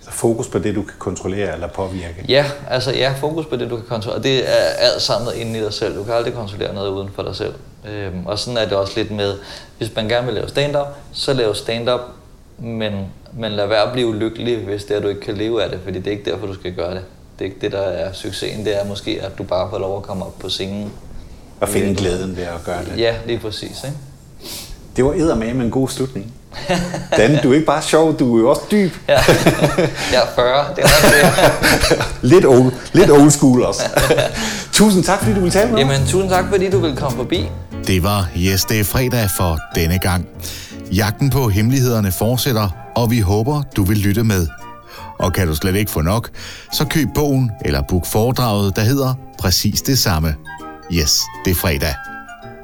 Så fokus på det, du kan kontrollere eller påvirke. Ja, altså ja, fokus på det, du kan kontrollere. Det er alt samlet inde i dig selv. Du kan aldrig kontrollere noget uden for dig selv. Øhm, og sådan er det også lidt med, hvis man gerne vil lave stand-up, så lav stand-up, men, men lad være at blive ulykkelig, hvis det er, at du ikke kan leve af det, fordi det er ikke derfor, du skal gøre det. Det er ikke det, der er succesen. Det er måske, at du bare får lov at komme op på scenen. Og finde glæden ved at gøre det. Ja, lige præcis. Ikke? Det var eddermame en god slutning. Dan, du er ikke bare sjov, du er jo også dyb. Ja. Jeg er 40, det er det. [LAUGHS] Lidt old, lidt old school også. [LAUGHS] Tusind tak, fordi du ville tale med mig. Jamen, tusind tak, fordi du vil komme forbi. Det var Yes, det er fredag for denne gang. Jagten på hemmelighederne fortsætter, og vi håber, du vil lytte med. Og kan du slet ikke få nok, så køb bogen eller book foredraget, der hedder præcis det samme. Yes, det er fredag.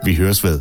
Vi høres ved.